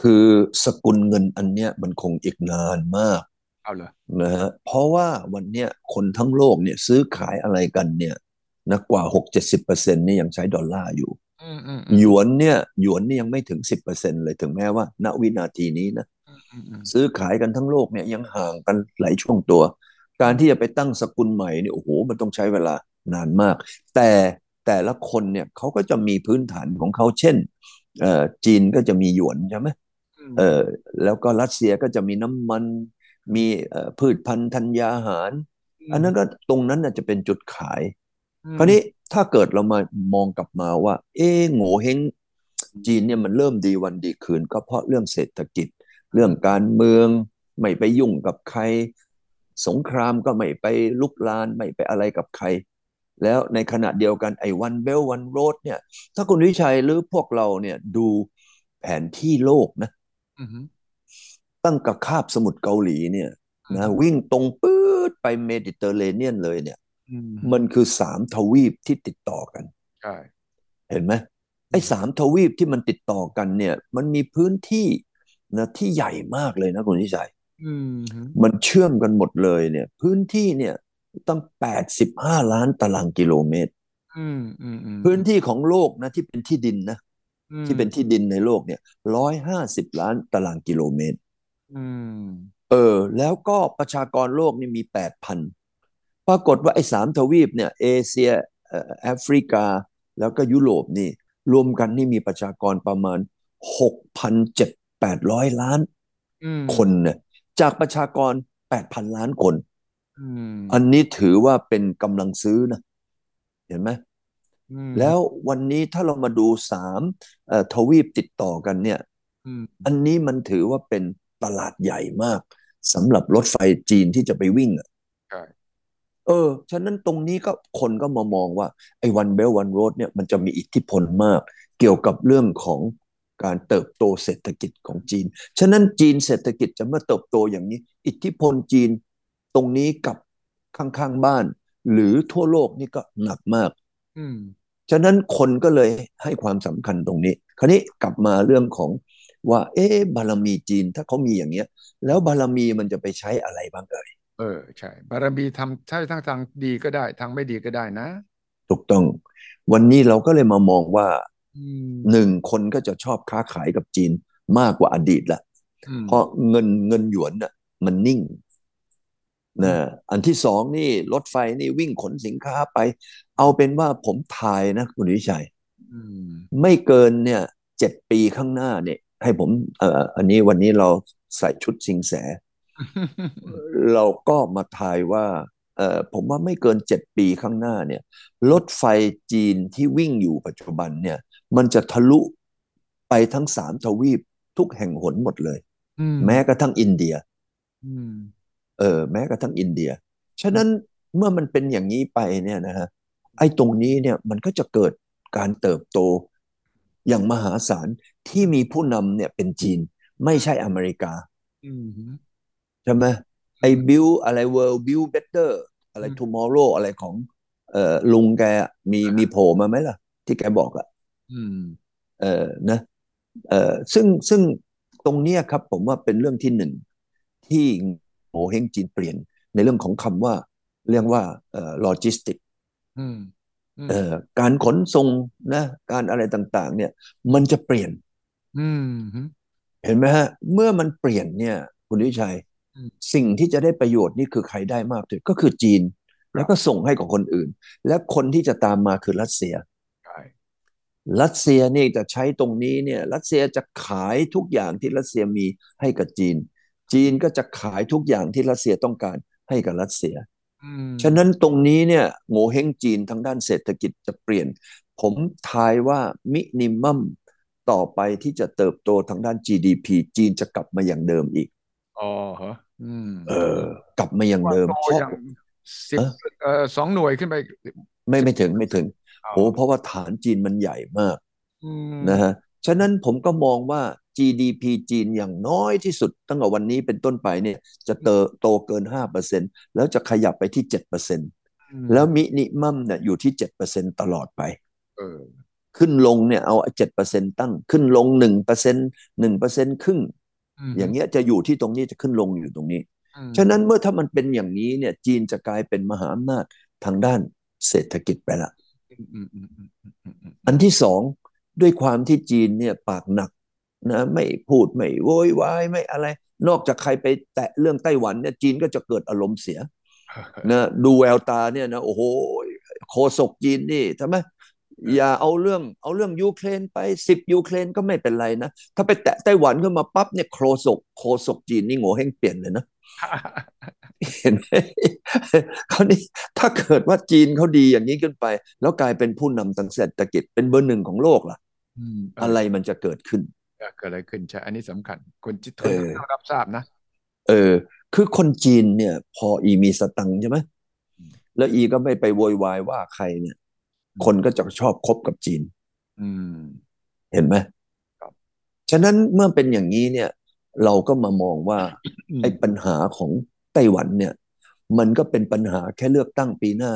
คือสกุลเงินอันเนี้ยมันคงอีกนานมากเอาเลยนะฮะเพราะว่าวันเนี้ยคนทั้งโลกเนี่ยซื้อขายอะไรกันเนี่ยนะกว่าหกเจ็ดสิบเปอร์เซ็นต์ต์นี่ยังใช้ดอลลาร์อยู่ หยวนเนี่ยหยวนนี่ยังไม่ถึงสิบเปอร์เซ็นเลยถึงแม้ว่า ณวินาทีนี้นะซื้อขายกันทั้งโลกเนี่ยยังห่างกันหลายช่วงตัว การที่จะไปตั้งสกุลใหม่เนี่ยโอ้โหมันต้องใช้เวลานานมาก แต่แต่ละคนเนี่ยเขาก็จะมีพื้นฐานของเขาเช่นเอ่อจีนก็จะมีหยวนใช่ไหมเออแล้วก็รัสเซียก็จะมีน้ำมันมีพืชพันธุ์ธัญญาหาร อันนั้นก็ตรงนั้นน่ะจะเป็นจุดขาย คราวนี้ ถ้าเกิดเรามามองกลับมาว่า เอ๊โง่เฮงจีนเนี่ยมันเริ่มดีวันดีคืน ก็เพราะเรื่องเศรษฐกิจ เรื่องการเมือง ไม่ไปยุ่งกับใคร สงครามก็ไม่ไปรุกรานไม่ไปอะไรกับใคร แล้วในขณะเดียวกันไอ้ One Belt One Road เนี่ย ถ้าคุณวิชัยหรือพวกเราเนี่ยดูแผนที่โลกนะตั้งกับคาบสมุทรเกาหลีเนี่ยนะวิ่งตรงปื๊ดไปเมดิเตอร์เรเนียนเลยเนี่ย มันคือสามทวีปที่ติดต่อกันใช่เห็นไหมไอ้สามทวีปที่มันติดต่อกันเนี่ย มันมีพื้นที่นะที่ใหญ่มากเลยนะคุณทิชัยมันเชื่อมกันหมดเลยเนี่ย พื้นที่เนี่ยตั้งแปดสิบห้าล้านตารางกิโลเมตรพื้นที่ของโลกนะที่เป็นที่ดินนะที่เป็นที่ดินในโลกเนี่ยร้อยห้าสิบล้านตารางกิโลเมตรเออ แล้วก็ประชากรโลกนี่มีแปดพัน ปรากฏว่าไอ้สามทวีปเนี่ยเอเชียแอฟริกาแล้วก็ยุโรปนี่ รวมกันนี่มีประชากรประมาณหกพันเจ็ดแปดร้อยล้านคนเนี่ยจากประชากรแปดพันล้านคนอันนี้ถือว่าเป็นกำลังซื้อนะ เห็นไหมแล้ววันนี้ถ้าเรามาดูสามทวีปติดต่อกันเนี่ยอันนี้มันถือว่าเป็นตลาดใหญ่มากสำหรับรถไฟจีนที่จะไปวิ่งอะ เออ ฉะนั้นตรงนี้ก็คนก็มามองว่าไอ้วันเบลวันโรดเนี่ยมันจะมีอิทธิพลมาก เกี่ยวกับเรื่องของการเติบโตเศรษฐกิจของจีน ฉะนั้นจีนเศรษฐกิจจะเมื่อเติบโตอย่างนี้ อิทธิพลจีนตรงนี้กับข้างๆบ้าน หรือทั่วโลกนี่ก็หนักมาก อืมฉะนั้นคนก็เลยให้ความสำคัญตรงนี้ คราวนี้กลับมาเรื่องของว่า เอ๊บารมีจีนถ้าเขามีอย่างเงี้ย แล้วบารมีมันจะไปใช้อะไรบ้างเอ่ย เออใช่ บารมีทำใช้ทั้งทางดีก็ได้ทางไม่ดีก็ได้นะ ถูกต้อง วันนี้เราก็เลยมามองว่าหนึ่งคนก็จะชอบค้าขายกับจีนมากกว่าอดีตละเพราะเงินเงินหยวนน่ะ มันนิ่งนะอันที่สองนี่รถไฟนี่วิ่งขนสินค้าไป เอาเป็นว่าผมทายนะคุณวิชัยไม่เกินเนี่ยเจ็ดปีข้างหน้าเนี่ย ให้ผมเอ่ออันนี้วันนี้เราใส่ชุดสิงแส เราก็มาทายว่าเอ่อผมว่าไม่เกินเจ็ดปีข้างหน้าเนี่ยรถไฟจีนที่วิ่งอยู่ปัจจุบันเนี่ย มันจะทะลุไปทั้งสามทวีปทุกแห่งหนหมดเลย แม้กระทั่งอินเดียเออ แม้กระทั่งอินเดีย ฉะนั้นเมื่อมันเป็นอย่างนี้ไปเนี่ยนะฮะไอ้ตรงนี้เนี่ยมันก็จะเกิดการเติบโตอย่างมหาศาลที่มีผู้นำเนี่ยเป็นจีนไม่ใช่อเมริกา ใช่ไหมไอ้บิวอะไร world build better อะไร tomorrow อะไรของเอ่อลุงแกมีมีโผล่มาไหมล่ะ ที่แกบอกอะเออนะเออซึ่งซึ่งตรงเนี้ยครับ ผมว่าเป็นเรื่องที่หนึ่งที่โหเฮงจีนเปลี่ยนในเรื่องของคำว่า เรียกว่าเอ่อโลจิสติกส์เอ่อการขนส่งนะ การอะไรต่าง ๆ เนี่ย มันจะเปลี่ยนเห็นไหมฮะ เมื่อมันเปลี่ยนเนี่ย คุณวิชัย สิ่งที่จะได้ประโยชน์นี่คือใครได้มากที่สุดก็คือจีน แล้วก็ส่งให้กับคนอื่น และคนที่จะตามมาคือรัสเซียรัสเซียนี่จะใช้ตรงนี้เนี่ย รัสเซียจะขายทุกอย่างที่รัสเซียมีให้กับจีน จีนก็จะขายทุกอย่างที่รัสเซียต้องการให้กับรัสเซียอืมฉะนั้นตรงนี้เนี่ยโง่เฮงจีนทางด้านเศรษฐกิจจะเปลี่ยน ผมทายว่ามินิมัมต่อไปที่จะเติบโตทางด้าน GDP จีนจะกลับมาอย่างเดิมอีก อ๋อเหรออืมเออ กลับมาอย่างเดิมโตเพราะอย่างสิบเออเอ่อสองหน่วยขึ้นไป ไม่ไม่ถึงไม่ถึงอ๋อโอ้เพราะว่าฐานจีนมันใหญ่มากอืมนะฮะฉะนั้นผมก็มองว่า GDP จีนอย่างน้อยที่สุด ตั้งแต่วันนี้เป็นต้นไปเนี่ย จะเติบโตเกิน 5%แล้วจะขยับไปที่7%อืมแล้วมินิมัมเนี่ยอยู่ที่ 7%ตลอดไปเออขึ้นลงเนี่ยเอาเจ็ดเปอร์เซ็นตั้ง ขึ้นลงหนึ่งเปอร์เซ็นหนึ่งเปอร์เซ็นครึ่งม อย่างเงี้ยจะอยู่ที่ตรงนี้จะขึ้นลงอยู่ตรงนี้อืมฉะนั้นเมื่อถ้ามันเป็นอย่างนี้เนี่ย จีนจะกลายเป็นมหาอำนาจทางด้านเศรษฐกิจไปละอืมอืมอืมอืมอืมอืมอืมอันที่สองด้วยความที่จีนเนี่ยปากหนักนะไม่พูดไม่โวยวายไม่อะไร นอกจากใครไปแตะเรื่องไต้หวันเนี่ยจีนก็จะเกิดอารมณ์เสียนะดูแววตาเนี่ยนะโอ้โหโคศกจีนนี่ทำไม อย่าเอาเรื่องเอาเรื่องยูเครนไปสิบยูเครนก็ไม่เป็นไรนะ ถ้าไปแตะไต้หวันขึ้นมาปั๊บเนี่ยโคศกโคศกจีนนี่โง่เฮงเปลี่ยนเลยนะเห็นไหมคราวนี้ถ้าเกิดว่าจีนเขาดีอย่างนี้ขึ้นไป แล้วกลายเป็นผู้นำทางเศรษฐกิจเป็นเบอร์หนึ่งของโลกล่ะอืมเอะไรมันจะเกิดขึ้นเออเกิดอะไรขึ้นใช่ อันนี้สำคัญ คนจิตเออต้องรับทราบนะ เออ คือคนจีนเนี่ย พออีมีสตังค์ใช่ไหมอืมแล้วอีก็ไม่ไปโวยวายว่าใครเนี่ย คนก็จะชอบคบกับจีนอืมเห็นไหมครับฉะนั้นเมื่อเป็นอย่างนี้เนี่ย เราก็มามองว่าอืมไอ้ปัญหาของไต้หวันเนี่ย มันก็เป็นปัญหาแค่เลือกตั้งปีหน้า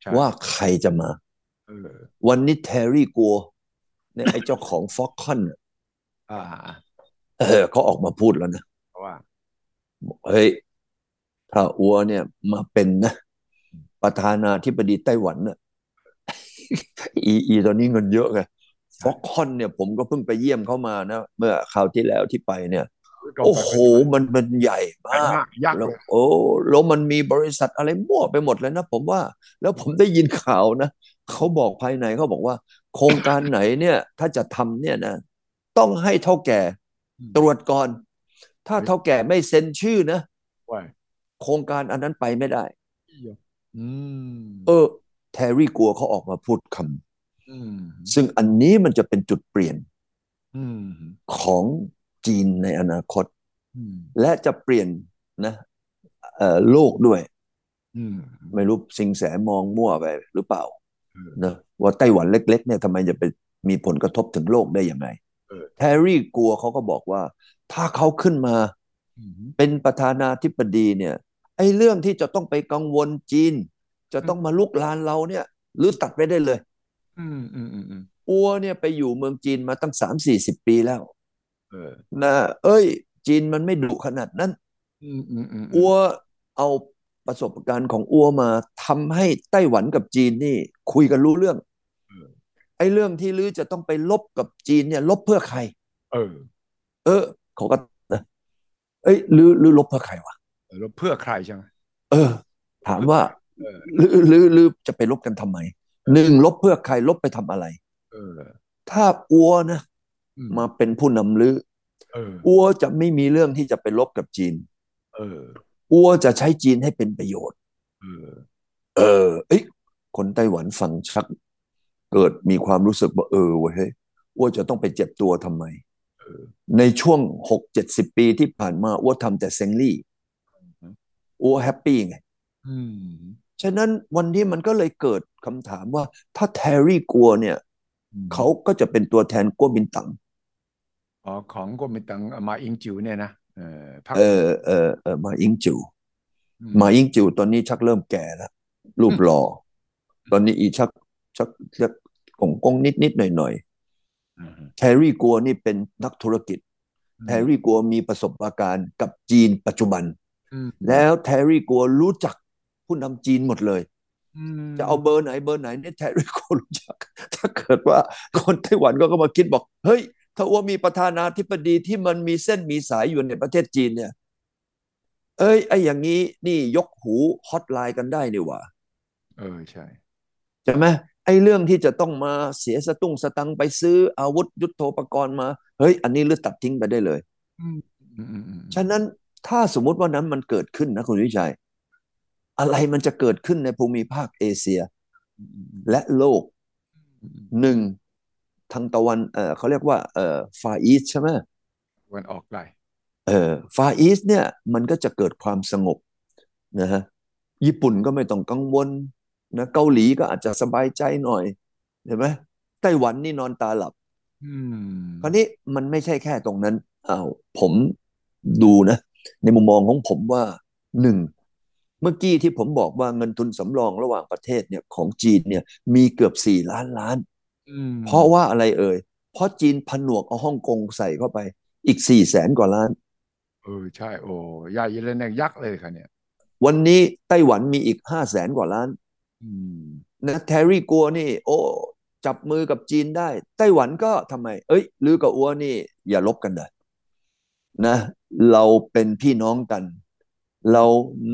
ใช่ว่าใครจะมาเออวันนี้แทรี่กัวเนี่ยไอ้เจ้าของฟ็อกคอนอ่าเออเขาออกมาพูดแล้วนะเพราะว่าบอกเฮ้ยถ้าอัวเนี่ยมาเป็นนะประธานาธิบดีไต้หวันน่ะ อีอีตอนนี้เงินเยอะไงฟ็อกคอนเนี่ยผมก็เพิ่งไปเยี่ยมเขามานะ เมื่อคราวที่แล้วที่ไปเนี่ย โอ้โห มันมันใหญ่ใหญ่มากมากยักษ์แล้วเลยโอ้แล้วมันมีบริษัทอะไรมั่วไปหมดเลยนะผมว่า แล้วผมได้ยินข่าวนะเขาบอกภายในเขาบอกว่า โครงการไหนเนี่ย ถ้าจะทำเนี่ยนะ ต้องให้เท่าแก่ตรวจก่อน ถ้าเท่าแก่ไม่เซ็นชื่อนะว่าโครงการอันนั้นไปไม่ได้อืมเออ แทรี่กลัวเขาออกมาพูดคอืมำซึ่งอันนี้มันจะเป็นจุดเปลี่ยนอืมของจีนในอนาคตอืมและจะเปลี่ยนนะเอ่อโลกด้วยอืมไม่รู้สิงแสมองมั่วไปหรือเปล่าเออนะว่าไต้หวันเล็ก ๆ เนี่ยทำไมจะไปมีผลกระทบถึงโลกได้ยังไงเออแทรี่กลัวเขาก็บอกว่า ถ้าเขาขึ้นมาอืมเป็นประธานาธิบดีเนี่ย ไอ้เรื่องที่จะต้องไปกังวลจีน จะต้องมาลุกลานเราเนี่ย หรือตัดไปได้เลยอืมอืมอืมอืมอัวเนี่ยไปอยู่เมืองจีนมาตั้งสามสี่สิบปีแล้วเออนะเอ้ย จีนมันไม่ดุขนาดนั้นอืมอืมอืมอัวเอาประสบการณ์ของอัวมาทำให้ไต้หวันกับจีนนี่ คุยกันรู้เรื่องไอ้เรื่องที่ลือจะต้องไปลบกับจีนเนี่ย ลบเพื่อใคร เออ เออเขาก็นะเอ้ยลือลือลบเพื่อใครวะเออแล้วเพื่อใครใช่ไหมเออ ถามว่า เออลือลือลือจะไปลบกันทำไมหนึ่งลบเพื่อใครลบไปทำอะไรเออถ้าอัวนะอืมมาเป็นผู้นำลือเอออัวจะไม่มีเรื่องที่จะไปลบกับจีนเอออัวจะใช้จีนให้เป็นประโยชน์เออเออเอ้ยคนไต้หวันฟังชัก เกิดมีความรู้สึกว่าเออเว้ยเฮ้ยอ้วจะต้องไปเจ็บตัวทำไมเออในช่วงหกเจ็ดสิบปีที่ผ่านมาอ้วทำแต่เซงลี่อ้วแฮปปี้ไงอืม ฉะนั้นวันนี้มันก็เลยเกิดคำถามว่า ถ้าแทรี่กลัวเนี่ยอืมเขาก็จะเป็นตัวแทนกัวบินตังอ๋อของกรมตังมาอิงจิ๋วเนี่ยนะเออพรรคเออเออเออมาอิงจิวอืมมาอิงจิวตอนนี้ชักเริ่มแก่แล้วรูปหล่อตอนนี้อีชักชักเรียกกงกงนิดนิดหน่อยหน่อยอืมแทรี่กัวนี่เป็นนักธุรกิจแทรี่กัวมีประสบการณ์กับจีนปัจจุบันอืมแล้วแทรี่กัวรู้จัก ผู้นำจีนหมดเลยอืมจะเอาเบอร์ไหนเบอร์ไหนเนี่ยแทรี่กัวรู้จัก ถ้าเกิดว่าคนไต้หวันก็ก็มาคิดบอก เฮ้ย ถ้าว่ามีประธานาธิบดีที่มันมีเส้นมีสายอยู่ในประเทศจีนเนี่ย เอ้ยไอ้อย่างนี้นี่ยกหูฮอตไลน์กันได้นี่หว่า เออใช่ใช่ไหมไอ้เรื่องที่จะต้องมาเสียสตุ้งสตังค์ไปซื้ออาวุธยุทโธปกรณ์มา เฮ้ย อันนี้ลือตัดทิ้งไปได้เลยอืมอืมอืมอืมฉะนั้นถ้าสมมุติว่านั้นมันเกิดขึ้นนะคุณวิชัย อะไรมันจะเกิดขึ้นในภูมิภาคเอเชีย และโลกหนึ่งทางตะวันเออเขาเรียกว่าเออฟาอีสใช่ไหมวันออกไกลเออฟาอีสเนี่ยมันก็จะเกิดความสงบนะฮะญี่ปุ่นก็ไม่ต้องกังวลนะเกาหลีก็อาจจะสบายใจหน่อยเห็นไหมไต้หวันนี่นอนตาหลับอืมคราวนี้มันไม่ใช่แค่ตรงนั้นอ้าวผมดูนะ ในมุมมองของผมว่าหนึ่ง เมื่อกี้ที่ผมบอกว่าเงินทุนสำรองระหว่างประเทศเนี่ยของจีนเนี่ยมีเกือบสี่ล้านล้านอืมเพราะว่าอะไรเอ่ย เพราะจีนผนวกเอาฮ่องกงใส่เข้าไปอีกสี่แสนกว่าล้าน เออใช่โอ้ใหญ่เลยเนี่ยยักษ์เลยค่ะเนี่ย วันนี้ไต้หวันมีอีกห้าแสนกว่าล้านอืมนะแทรี่กัวนี่ โอ้ จับมือกับจีนได้ ไต้หวันก็ทำไม เอ้ยลือกับอัวนี่ อย่าลบกันเลยนะ เราเป็นพี่น้องกัน เรา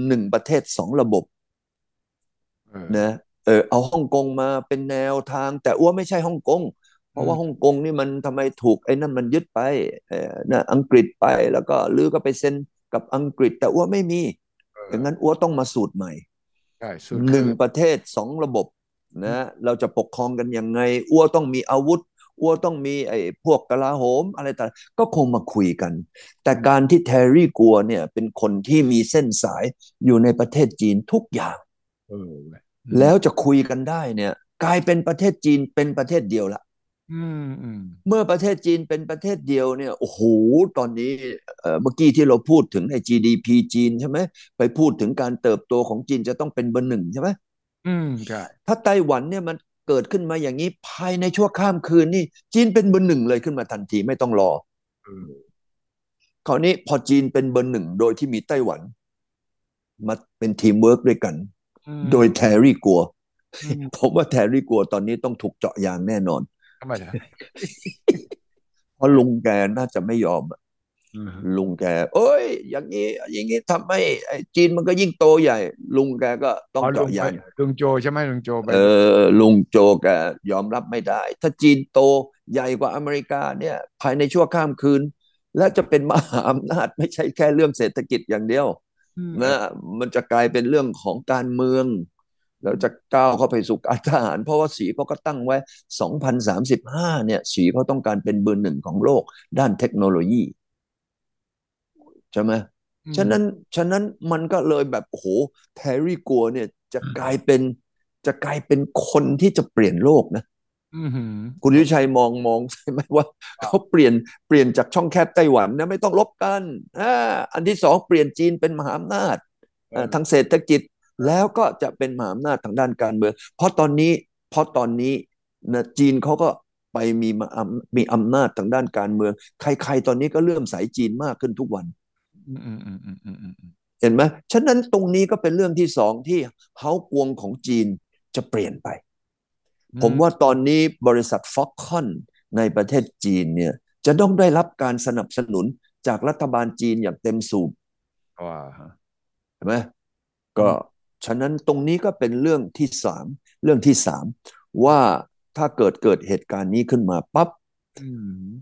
หนึ่งประเทศสองระบบเออนะเออเอาฮ่องกงมาเป็นแนวทาง แต่อ้วไม่ใช่ฮ่องกงเพราะว่าอืมฮ่องกงนี่มันทำไมถูกไอ้นั่นมันยึดไปเออนะอังกฤษไปแล้วก็ลือก็ไปเซ็นกับอังกฤษ แต่อ้วไม่มีเอออย่างนั้นอ้วต้องมาสูตรใหม่ใช่สุดหนึ่งคือประเทศสองระบบนะเราจะปกครองกันยังไง อ้วต้องมีอาวุธ อ้วต้องมีไอ้พวกกลาโหมอะไรต่างก็คงมาคุยกัน แต่การที่แทรี่กัวเนี่ยเป็นคนที่มีเส้นสายอยู่ในประเทศจีนทุกอย่างเออเว้ยแล้วจะคุยกันได้เนี่ย กลายเป็นประเทศจีนเป็นประเทศเดียวละอืมอืมเมื่อประเทศจีนเป็นประเทศเดียวเนี่ยโอ้โหตอนนี้เอ่อเมื่อกี้ที่เราพูดถึงไอ้ GDP จีนใช่ไหมไปพูดถึงการเติบโตของจีนจะต้องเป็นเบอร์หนึ่งใช่ไหมอืมใช่ถ้าไต้หวันเนี่ยมัน เกิดขึ้นมาอย่างนี้ภายในชั่วข้ามคืนนี่จีนเป็นเบอร์หนึ่งเลยขึ้นมาทันทีไม่ต้องรอเออคราวนี้พอจีนเป็นเบอร์หนึ่งโดยที่มีไต้หวัน มาเป็นทีมเวิร์กด้วยกันอืมโดย Terry Gou อืมผมว่า Terry Gou ตอนนี้ต้องถูกเจาะยางแน่นอนทำไมล่ะเพราะลุงแกน่าจะไม่ยอมอะอืม ลุงแกเอ้ย อย่างนี้อย่างนี้ทำให้ไอ้จีนมันก็ยิ่งโตใหญ่ ลุงแกก็ต้องอ๋อลุเจาะงไปยางลุงโจใช่ไหมลุงโจไปเออลุงโจแกยอมรับไม่ได้ ถ้าจีนโตใหญ่กว่าอเมริกาเนี่ย ภายในชั่วข้ามคืน และจะเป็นมหาอำนาจไม่ใช่แค่เรื่องเศรษฐกิจอย่างเดียวอืมนะมันจะกลายเป็นเรื่องของการเมืองแล้วจะก้าวเข้าไปสู่การทหาร เพราะว่าสีเขาก็ตั้งไว้ 2035 เนี่ย สีเขาต้องการเป็นเบอร์หนึ่งของโลกด้านเทคโนโลยี ใช่ไหมอืมฉะนั้นฉะนั้นมันก็เลยแบบโอ้โหแทรี่กัวเนี่ยจะกลายเป็นจะกลายเป็นคนที่จะเปลี่ยนโลกนะอืมหืมคุณวิชัยมองมองใช่ไหมว่าเขาเปลี่ยนเปลี่ยนจากช่องแคบไต้หวันนะไม่ต้องลบกันอ่าอันที่สองเปลี่ยนจีนเป็นมหาอำนาจเอออ่าทางเศรษฐกิจแล้วก็จะเป็นมหาอำนาจทางด้านการเมือง เพราะตอนนี้เพราะตอนนี้นะจีนเขาก็ไปมีมาอำมีอำนาจทางด้านการเมือง ใครๆตอนนี้ก็เลื่อมใสจีนมากขึ้นทุกวัน เห็นไหมฉะนั้นตรงนี้ก็เป็นเรื่องที่สองที่เฮากวงของจีนจะเปลี่ยนไป ผมว่าตอนนี้บริษัทฟ็อกคอนในประเทศจีนเนี่ย จะต้องได้รับการสนับสนุนจากรัฐบาลจีนอย่างเต็มสูบว่าฮะเห็นไหมก็ฉะนั้นตรงนี้ก็เป็นเรื่องที่สามเรื่องที่สามว่าถ้าเกิดเกิดเหตุการณ์นี้ขึ้นมาปั๊บ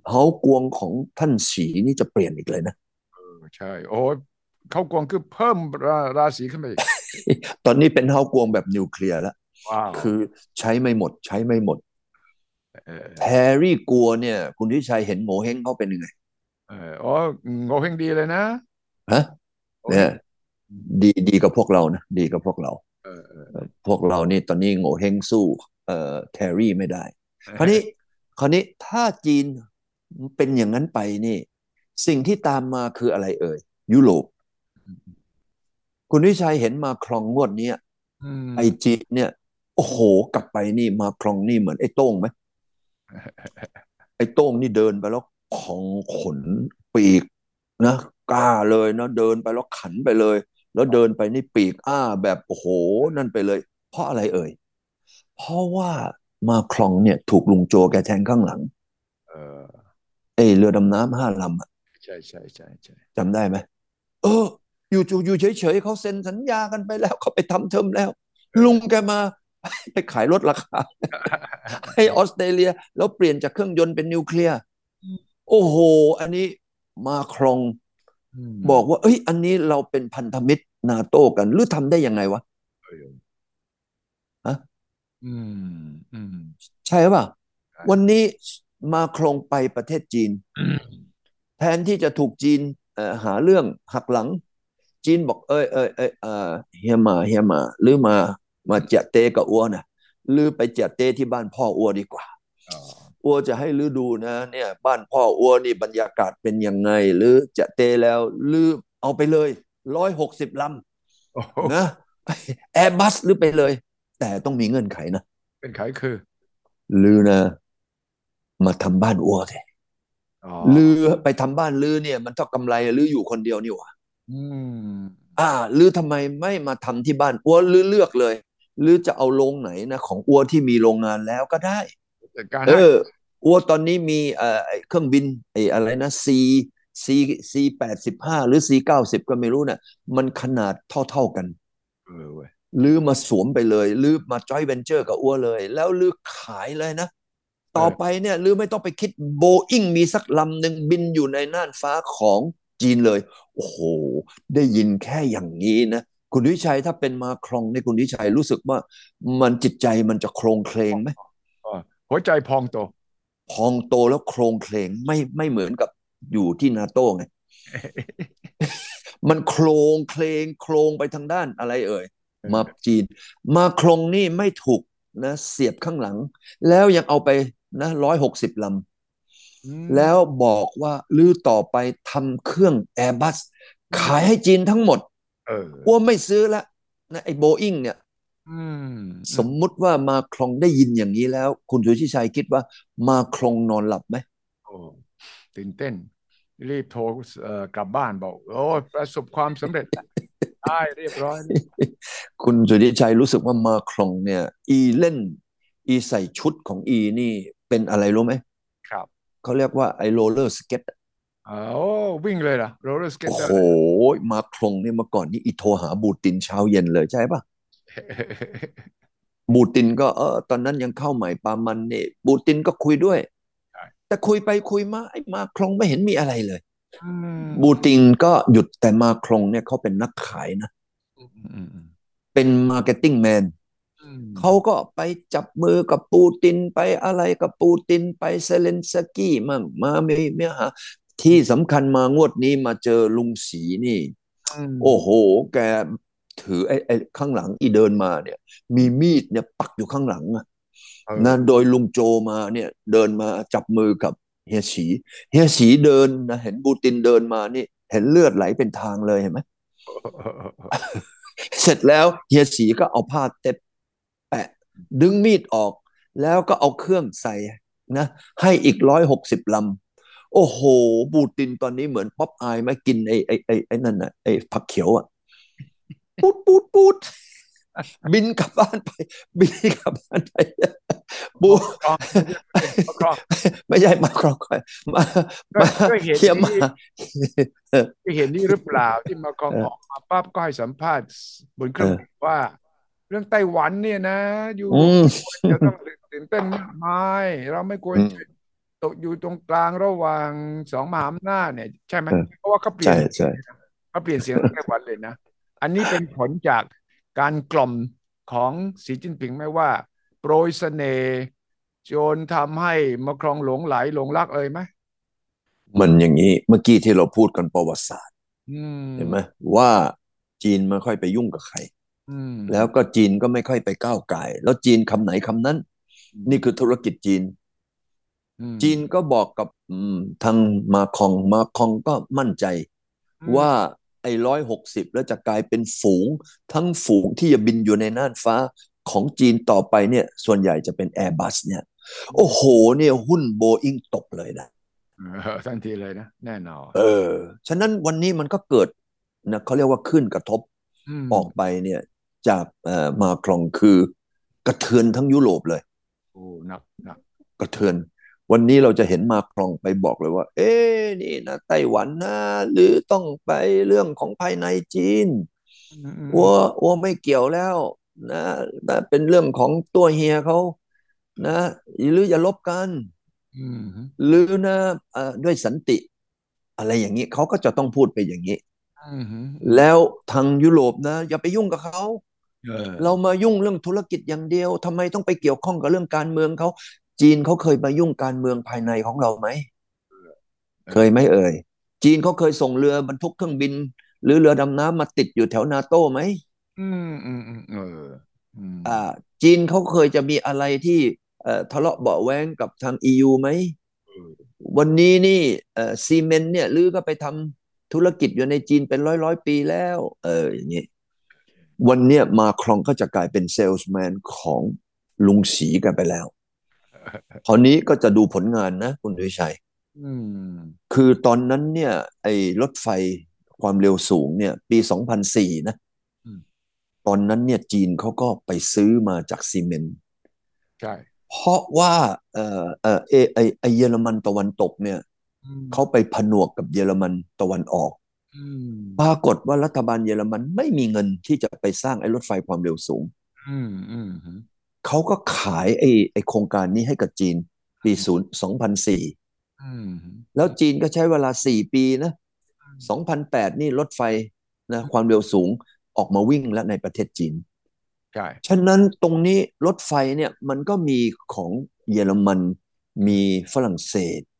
เฮากวงของท่านสีนี่จะเปลี่ยนอีกเลยนะ ใช่ โอ้ยเข้ากวงคือเพิ่มราราศีขึ้นไปอีกตอนนี้เป็นเฮากวงแบบนิวเคลียร์แล้วว้าวคือใช้ไม่หมด ใช้ไม่หมดเออแฮร์รี่กัวเนี่ย คุณทิชัยเห็นโงเฮงเขาเป็นยังไงเออโอ้โงเฮงดีเลยนะฮะโงเนี่เฮยงดีดีกับพวกเรานะดีกับพวกเราเออเออเอ่อพวกเรานี่ตอนนี้โง่เฮงสู้เอ่อแทรี่ไม่ได้ คราวนี้ คราวนี้ถ้าจีนเป็นอย่างนั้นไปนี่ สิ่งที่ตามมาคืออะไรเอ่ย ยุโรป คุณวิชัยเห็นมาครองงวดเนี้ยอืมไอจีนเนี่ย โอ้โห กลับไปนี่มาครองนี่เหมือนไอ้โต้งไหมไอ้โต้งนี่เดินไปแล้วของขนปีกนะกล้าเลยนะเดินไปแล้วขันไปเลย แล้วเดินไปนี่ปีกอ้าแบบโอ้โห นั่นไปเลย เพราะอะไรเอ่ย เพราะว่ามาครองเนี่ย ถูกลุงโจแกแทงข้างหลัง เออเอยเรือดำน้ำห้าลำอะ ใช่ใช่ใช่ใช่จำได้ไหมเอออยู่อยู่อยู่เฉยๆเขาเซ็นสัญญากันไปแล้วเขาไปทำเทอมแล้ว ลุงแกมาไปขายลดราคา ให้ออสเตรเลีย แล้วเปลี่ยนจากเครื่องยนต์เป็นนิวเคลียร์โอ้โห อันนี้มาครองมบอกว่า เอ้ย อันนี้เราเป็นพันธมิตรนาโต้กัน หรือทำได้ยังไงวะอฮะอืมอืมใช่หรือเปล่าใช่วันนี้มาโครงไปประเทศจีนอืม แทนที่จะถูกจีนเอ่อหาเรื่องหักหลัง จีนบอกเอ้ยเอ้ยเอ้ยเอ่อเฮียมาเฮียมา หรือมามาเจาะเตกับอัวนะหรือไปเจาะเตที่บ้านพ่ออัวดีกว่าอ๋ออัวจะให้ลือดูนะ เนี่ย บ้านพ่ออัวนี่บรรยากาศเป็นยังไง หรือจะเตแล้วหรือเอาไปเลยร้อยหกสิบลโอ้โหำนะแอร์บัสหรือไปเลย แต่ต้องมีเงื่อนไขนะเป็นไขคือลือนะ มาทำบ้านอัวเถอะอ๋อ ลือไปทำบ้านลือเนี่ย มันเท่ากำไรลืออยู่คนเดียวนี่หว่าอืมอ่าลือทำไมไม่มาทำที่บ้านอัวลือเลือกเลยหรือจะเอาโรงไหนนะของอัวที่มีโรงงานแล้วก็ได้จัดการเอให้ออัวตอนนี้มีเอ่อไอ้เครื่องบินไอ้อะไรนะ C C C แปดสิบห้าหรือ C เก้าสิบก็ไม่รู้นะมันขนาดเท่าๆกันเออเว้ยหรือมาสวมไปเลยหรือมาจอยเวนเจอร์กับอัวเลย แล้วลือขายเลยนะ ต่อไปเนี่ยลือไม่ต้องไปคิดโบอิงมีสักลำหนึ่งบินอยู่ในน่านฟ้าของจีนเลย โอ้โห ได้ยินแค่อย่างนี้นะคุณวิชัยถ้าเป็นมาครองในยคุณวิชัยรู้สึกว่า มันจิตใจมันจะโครงเคลงไหมอ๋อหัวใจพองโต พองโตแล้วโครงเคลงไม่ไม่เหมือนกับอยู่ที่นาโต้ไงมันโครงเคลงโครงไปทางด้านอะไรเอ่ย มาจีน มาโครงนี่ไม่ถูกนะ เสียบข้างหลัง แล้วยังเอาไป นะร้อยหกสิบลอืมำแล้วบอกว่าลือต่อไปทำเครื่องแอร์บัสขายให้จีนทั้งหมดเอออั๊วไม่ซื้อละนะไอ้โบอิงเนี่ยอืมสมมุติว่ามาครงได้ยินอย่างนี้แล้ว คุณสุทธิชัยคิดว่ามาครงนอนหลับไหมโอ้ตื่นเต้น รีบโทรเอ่อกลับบ้านบอก โอ้ยประสบความสำเร็จได้เรียบร้อย คุณสุทธิชัยรู้สึกว่ามาครงเนี่ย อีเล่น อีใส่ชุดของอีนี่ เป็นอะไรรู้ไหมครับเขาเรียกว่าไอ้ roller skateอ๋อวิ่งเลยเหรอ roller skate โอ้โหมาครงเนี่ยเมื่อก่อนนี่อีโทรหาปูตินเช้าเย็นเลยใช่ปะปูตินก็เออตอนนั้นยังเข้าใหม่ปามันเนี่ยปูตินก็คุยด้วยใช่แต่คุยไปคุยมาไอ้มาครงไม่เห็นมีอะไรเลยอืมปูตินก็หยุดแต่มาครงเนี่ยเขาเป็นนักขายนะอืมอืมอืมเป็น marketing man อืม เขาก็ไปจับมือกับปูตินไปอะไรกับปูตินไปเซเลนสกี้มั่งมาเมีเมียหาที่สำคัญมางวดนี้มาเจอลุงสีนี่อืมโอ้โห แกถือไอ้ไอ้ข้างหลังอีเดินมาเนี่ย มีมีดเนี่ยปักอยู่ข้างหลังอะเออนะโดยลุงโจมาเนี่ย เดินมาจับมือกับเฮียสีเฮียสีเดินนะเห็นปูตินเดินมานี่ เห็นเลือดไหลเป็นทางเลยเห็นไหมเสร็จแล้วเฮียสีก็เอาผ้าเต็บแปะ ดึงมีดออก แล้วก็เอาเครื่องใส่นะให้อีกร้อยหกสิบลำ โอ้โห บูตินตอนนี้เหมือนป๊อปอายไหมกินไอ้ไอ้ไอ้ไอ้นั่นน่ะไอ้ผักเขียวอะปูดปูดปูดบินกลับบ้านไป บินกลับบ้านไปบูกรองกรองไม่ใช่มาครองคอยมาก็มาก็เห็นเฮียมาที่เห็นนี่หรือเปล่าที่มากองเออออกมาปั๊บก็ให้สัมภาษณ์บนเครื่องบินว่า เรื่องไต้หวันเนี่ยนะ อยู่อืมจะต้องตื่นเต้นมากมาย เราไม่ควรอืมจะตกอยู่ตรงกลางระหว่างสองมหาอำนาจเนี่ย ใช่ไหมเออเพราะว่าเขาเปลี่ยใช่นใช่เขาเปลี่ยนเสียงไต้หวันเลยนะ อันนี้เป็นผลจากการกล่อมของสีจิ้นผิงไม่ว่า โปรยเสน่ห์จนทำให้มาครองหลงไหลหลงรักเอ่ยไหมมันอย่างนี้เมื่อกี้ที่เราพูดกันประวัติศาสตร์อืมเห็นไหมว่าจีนไม่ค่อยไปยุ่งกับใครอืม แล้วก็จีนก็ไม่ค่อยไปก้าวไก่ายแล้วจีนคำไหนคำนั้น นี่คือธุรกิจจีนอืมจีนก็บอกกับอืมทางมาคองมาคองก็มั่นใจอืมว่าไอ้ร้อยหกสิบแล้วจะกลายเป็นฝูง ทั้งฝูงที่จะบินอยู่ในน่านฟ้าของจีนต่อไปเนี่ย ส่วนใหญ่จะเป็น Airbus เนี่ย โอ้โห เนี่ยหุ้นโบอิงตกเลยนะเออทันทีเลยนะ แน่นอนเออ ฉะนั้นวันนี้มันก็เกิดนะเขาเรียกว่าขึ้นกระทบมออกไปเนี่ย จากเอ่อมาครองคือกระเทือนทั้งยุโรปเลย โอ้หนักหนักกระเทือน วันนี้เราจะเห็นมาครองไปบอกเลยว่า เอ๊ะนี่นะไต้หวันนะ หรือต้องไปเรื่องของภายในจีนอืมอืมอัวอัวไม่เกี่ยวแล้วนะนะเป็นเรื่องของตัวเฮียเขานะหรืออย่าลบกันอืมหรือนะเอ่อด้วยสันติ อะไรอย่างนี้เขาก็จะต้องพูดไปอย่างนี้อืมอืมแล้วทางยุโรปนะ อย่าไปยุ่งกับเขา เออเรามายุ่งเรื่องธุรกิจอย่างเดียวทำไมต้องไปเกี่ยวข้องกับเรื่องการเมืองเขาจีนเขาเคยมายุ่งการเมืองภายในของเราไหมเคยไหมเอ่ยจีนเขาเคยส่งเรือบรรทุกเครื่องบิน หรือเรือดำน้ำมาติดอยู่แถวนาโต้ไหมอืมอืมอืมเอออืมอ่า จีนเขาเคยจะมีอะไรที่เอ่อทะเลาะเบาะแว้งกับทาง EU ไหมเออวันนี้นี่เอ่อซีเมนต์เนี่ยลือก็ไปทำธุรกิจอยู่ในจีนเป็นร้อยร้อยปีแล้ว เอออย่างนี้ วันเนี้ยมาครองก็จะกลายเป็นเซลส์แมนของลุงสีกันไปแล้วคราวนี้ก็จะดูผลงานนะคุณดุชัยอืมคือตอนนั้นเนี่ย ไอ้รถไฟความเร็วสูงเนี่ย ปี 2004 นะอืมตอนนั้นเนี่ยจีนเขาก็ไปซื้อมาจากซีเมนต์ใช่เพราะว่าเอ่อเอ่อเอไอไอเยอรมันตะวันตกเนี่ยอืมเขาไปผนวกกับเยอรมันตะวันออกอืม ปรากฏว่ารัฐบาลเยอรมันไม่มีเงินที่จะไปสร้างไอ้รถไฟความเร็วสูงอืมอืมอืมเขาก็ขายไอ้ไอ้โครงการนี้ให้กับจีน ปีศูนย์สองพันสี่อืมแล้วจีนก็ใช้เวลาสี่ปีนะสองพันแปดนี่รถไฟนะความเร็วสูงออกมาวิ่งแล้วในประเทศจีนใช่ฉะนั้นตรงนี้รถไฟเนี่ยมันก็มีของเยอรมันมีฝรั่งเศสครับ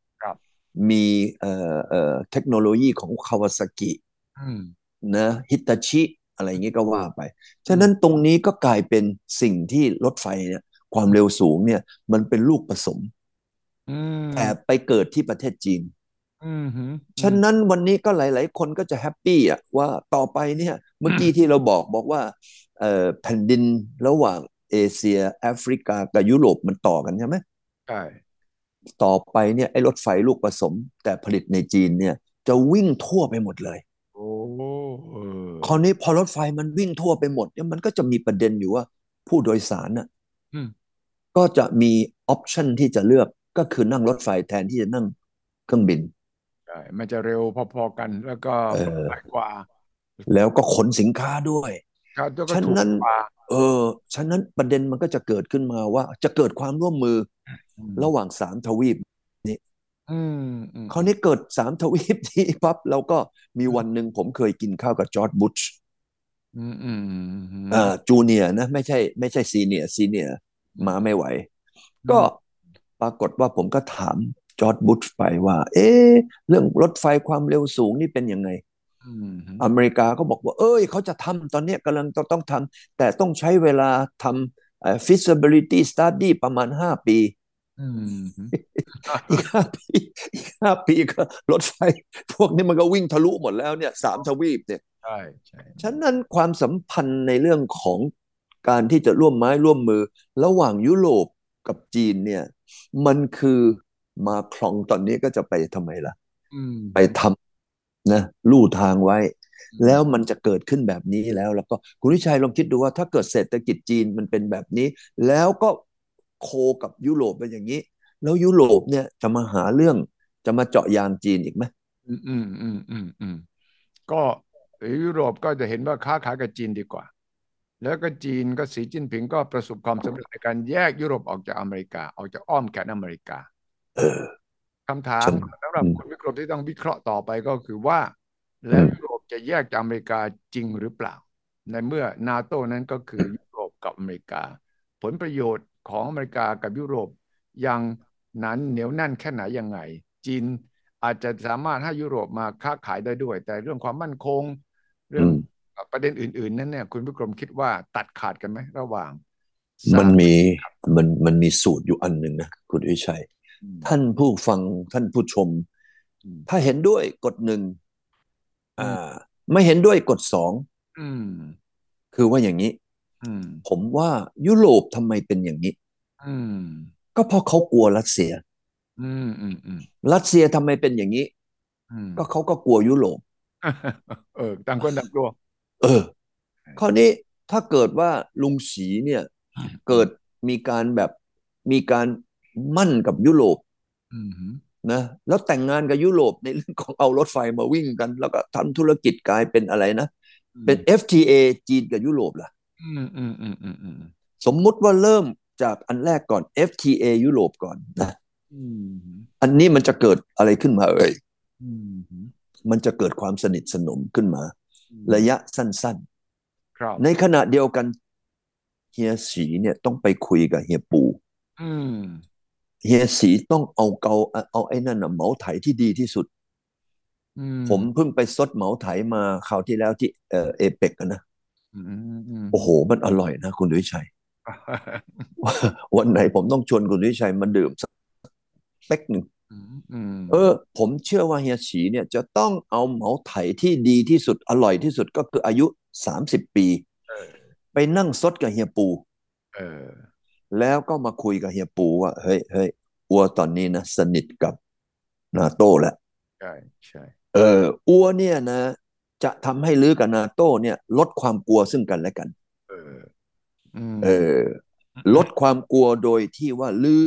มีเอ่อเอ่อเทคโนโลยีของคาวาซากิอืมนะฮิตาชิอะไรอย่างนี้ก็ว่าไป ฉะนั้นตรงนี้ก็กลายเป็นสิ่งที่รถไฟเนี่ยความเร็วสูงเนี่ย มันเป็นลูกผสมอืมแต่ไปเกิดที่ประเทศจีนอืมอืมฉะนั้นวันนี้ก็หลาย ๆ คนก็จะแฮปปี้อะว่าต่อไปเนี่ยเมื่อกี้ที่เราบอกบอกว่าเอ่อแผ่นดินระหว่างเอเชียแอฟริกากับยุโรปมันต่อกันใช่ไหมใช่ ต่อไปเนี่ยไอ้รถไฟลูกผสม แต่ผลิตในจีนเนี่ยจะวิ่งทั่วไปหมดเลยโอ้เออคราวนี้พอรถไฟมันวิ่งทั่วไปหมดเนี่ยมันก็จะมีประเด็นอยู่ว่า ผู้โดยสารน่ะอืมก็จะมีออปชันที่จะเลือกก็คือนั่งรถไฟแทนที่จะนั่งเครื่องบินใช่มันจะเร็วพอๆกันแล้วก็เออปลอดภัยกว่า แล้วก็ขนสินค้าด้วยครับแล้วก็ฉะถูกนั้นกว่าเออฉะนั้นประเด็นมันก็จะเกิดขึ้นมาว่า จะเกิดความร่วมมืออืม ระหว่างสามทวีปอืมอืมคราวนี้เกิดสามทวีปที่ปั๊บเราก็มีวันหนึ่งผมเคยกินข้าวกับจอร์ดบุชอืมอืมอืมอืมอ่าจูเนียนะ ไม่ใช่ ไม่ใช่ซีเนียซีเนียมาไม่ไหว ก็ปรากฏว่าผมก็ถามจอร์ดบุชไปว่า เอ๊ะเรื่องรถไฟความเร็วสูงนี่เป็นยังไงอืมอเมริกาก็บอกว่า เอ้ย เขาจะทำตอนเนี้ยกำลังต้องต้องทำแต่ต้องใช้เวลาทำเอ่อ feasibility study ประมาณห้าปี อืมอีกห้าปีอีกห้าปีก็รถไฟ พวกนี้มันก็วิ่งทะลุหมดแล้วเนี่ยสามทวีปเนี่ยใช่ใช่ฉะนั้นความสัมพันธ์ในเรื่องของการที่จะร่วมไม้ร่วมมือ ระหว่างยุโรปกับจีนเนี่ย มันคือมาคลองตอนนี้ก็จะไปทำไมล่ะไปทำนะลู่ทางไว้ แล้วมันจะเกิดขึ้นแบบนี้แล้ว แล้วก็คุณวิชัยลองคิดดูว่าถ้าเกิดเศรษฐกิจจีนมันเป็นแบบนี้ แล้วก็ โคกับยุโรปเป็นอย่างนี้ แล้วยุโรปเนี่ยจะมาหาเรื่องจะมาเจาะยางจีนอีกไหมอืมอืมอืมอืมอืมก็ยุโรปก็จะเห็นว่าค้าขายกับจีนดีกว่า แล้วก็จีนก็สีจิ้นผิงก็ประสบความสำเร็จในการแยกยุโรปออกจากอเมริกา ออกจากอ้อมแขนอเมริกาเออคำถามฉันสำหรับอืมคุณวิกรมที่ต้องวิเคราะห์ต่อไปก็คือว่า แล้วยุโรปจะแยกจากอเมริกาจริงหรือเปล่า ในเมื่อนาโตนั้นก็คือยุโรปกับอเมริกา ผลประโยชน์ ของอเมริกากับยุโรปยังหนั้นเหนียวแน่นแค่ไหนยังไง จีนอาจจะสามารถให้ยุโรปมาค้าขายได้ด้วย แต่เรื่องความมั่นคง เรื่องอืมประเด็นอื่น ๆ นั้นเนี่ย คุณวิกรมคิดว่าตัดขาดกันไหมระหว่าง มันสามมีมันมันมีสูตรอยู่อันหนึ่งนะคุณวิชัยอืมท่านผู้ฟังท่านผู้ชมอืมถ้าเห็นด้วยกดหนึ่งอ่า ไม่เห็นด้วยกดสองอืมคือว่าอย่างนี้อืม ผมว่ายุโรปทำไมเป็นอย่างนี้อืมก็เพราะเขากลัวรัสเซียอืมอืมอืมรัสเซียทำไมเป็นอย่างนี้อืมก็เขาก็กลัวยุโรปเออต่างคนต่างกลัว เออคราวนี้ถ้าเกิดว่าลุงสีเนี่ย เกิดมีการแบบมีการมั่นกับยุโรปอืมนะแล้วแต่งงานกับยุโรปในเรื่องของเอารถไฟมาวิ่งกัน แล้วก็ทำธุรกิจกลายเป็นอะไรนะ เป็น FTA จีนกับยุโรปล่ะ อืมอืมอืมอืมอืมสมมุติว่าเริ่มจากอันแรกก่อน FTA ยุโรปก่อนนะอืมอันนี้มันจะเกิดอะไรขึ้นมาเอ่ยอืมมันจะเกิดความสนิทสนมขึ้นมา ระยะสั้นครับๆในขณะเดียวกันเฮียสีเนี่ยต้องไปคุยกับเฮียปูอืมเฮียสีต้องเอาเกาเอาไอ้นั่นน่ะเหมาไถที่ดีที่สุดอืมผมเพิ่งไปซดเหมาไถมาคราวที่แล้วที่เออเอเปกนะอืมอืมอืม โอ้โห มันอร่อยนะ คุณวิชัย วันไหนผมต้องชวนคุณวิชัยมาดื่มสักเป๊กหนึ่งอืมอืมเออ ผมเชื่อว่าเฮียฉีเนี่ย จะต้องเอาเหมาไถที่ดีที่สุดอร่อยที่สุดก็คืออายุสามสิบปีเออไปนั่งซดกับเฮียปูเออแล้วก็มาคุยกับเฮียปูว่า เฮ้ยเฮ้ยอัวตอนนี้นะ สนิทกับนาโต้แล้วใช่ใช่เอออัวเนี่ยนะ จะทำให้ลือกับนาโต้เนี่ย ลดความกลัวซึ่งกันและกัน เอออืมเออลดความกลัวโดยที่ว่าลือ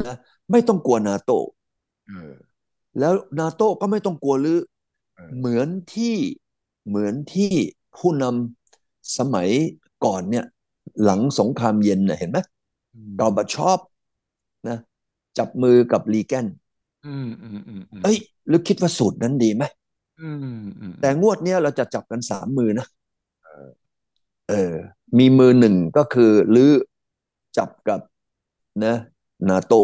นะไม่ต้องกลัวนาโต้เออแล้วนาโต้ก็ไม่ต้องกลัวลือเออเหมือนที่เหมือนที่ผู้นำสมัยก่อนเนี่ย หลังสงครามเย็นน่ะเห็นไหมอืมกอร์บาชอฟนะจับมือกับรีแกนอืมอืมอืมอืมเอ้ยหรือคิดว่าสูตรนั้นดีไหมอืมอืม แต่งวดเนี้ยเราจะจับกันสามมือนะเออเออ มีมือหนึ่งก็คือลือจับกับนะนาโต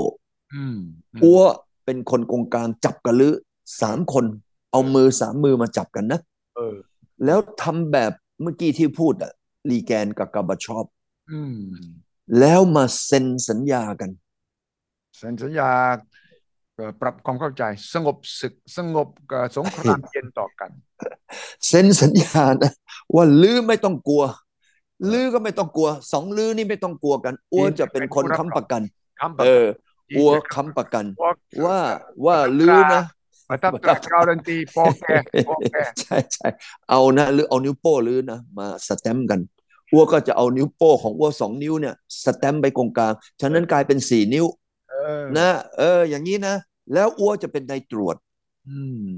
อืมมอัวเป็นคนกงกลางจับกับลือสามคน เอามือสามมือมาจับกันนะเออแล้วทำแบบเมื่อกี้ที่พูดอะลีแกนกับกาบาชอปอืมแล้วมาเซ็นสัญญากัน เซ็นสัญญาเอ่อ ปรับความเข้าใจสงบศึกสงบกับสงครามเย็นต่อกัน เซ็นสัญญานะว่าลือไม่ต้องกลัว ลือก็ไม่ต้องกลัวสองลือนี่ไม่ต้องกลัวกันอ้วจะเป็นคนค้ำประกันคำประเอกันออัวค้ำประกัน ว่าว่าว่าลือนะประทับตราการันตีปอแกปอแกใช่ใช่เอานะหรือเอานิ้วโป้หรือนะมาสแตมป์กันอ้วก็จะเอานิ้วโป้ของอ้วสองนิ้วเนี่ยสแตมป์ไปตรงกลางฉะนั้นกลายเป็นสี่นิ้วเออ นะเออ อย่างนี้นะ แล้วอ้วจะเป็นนายตรวจอืม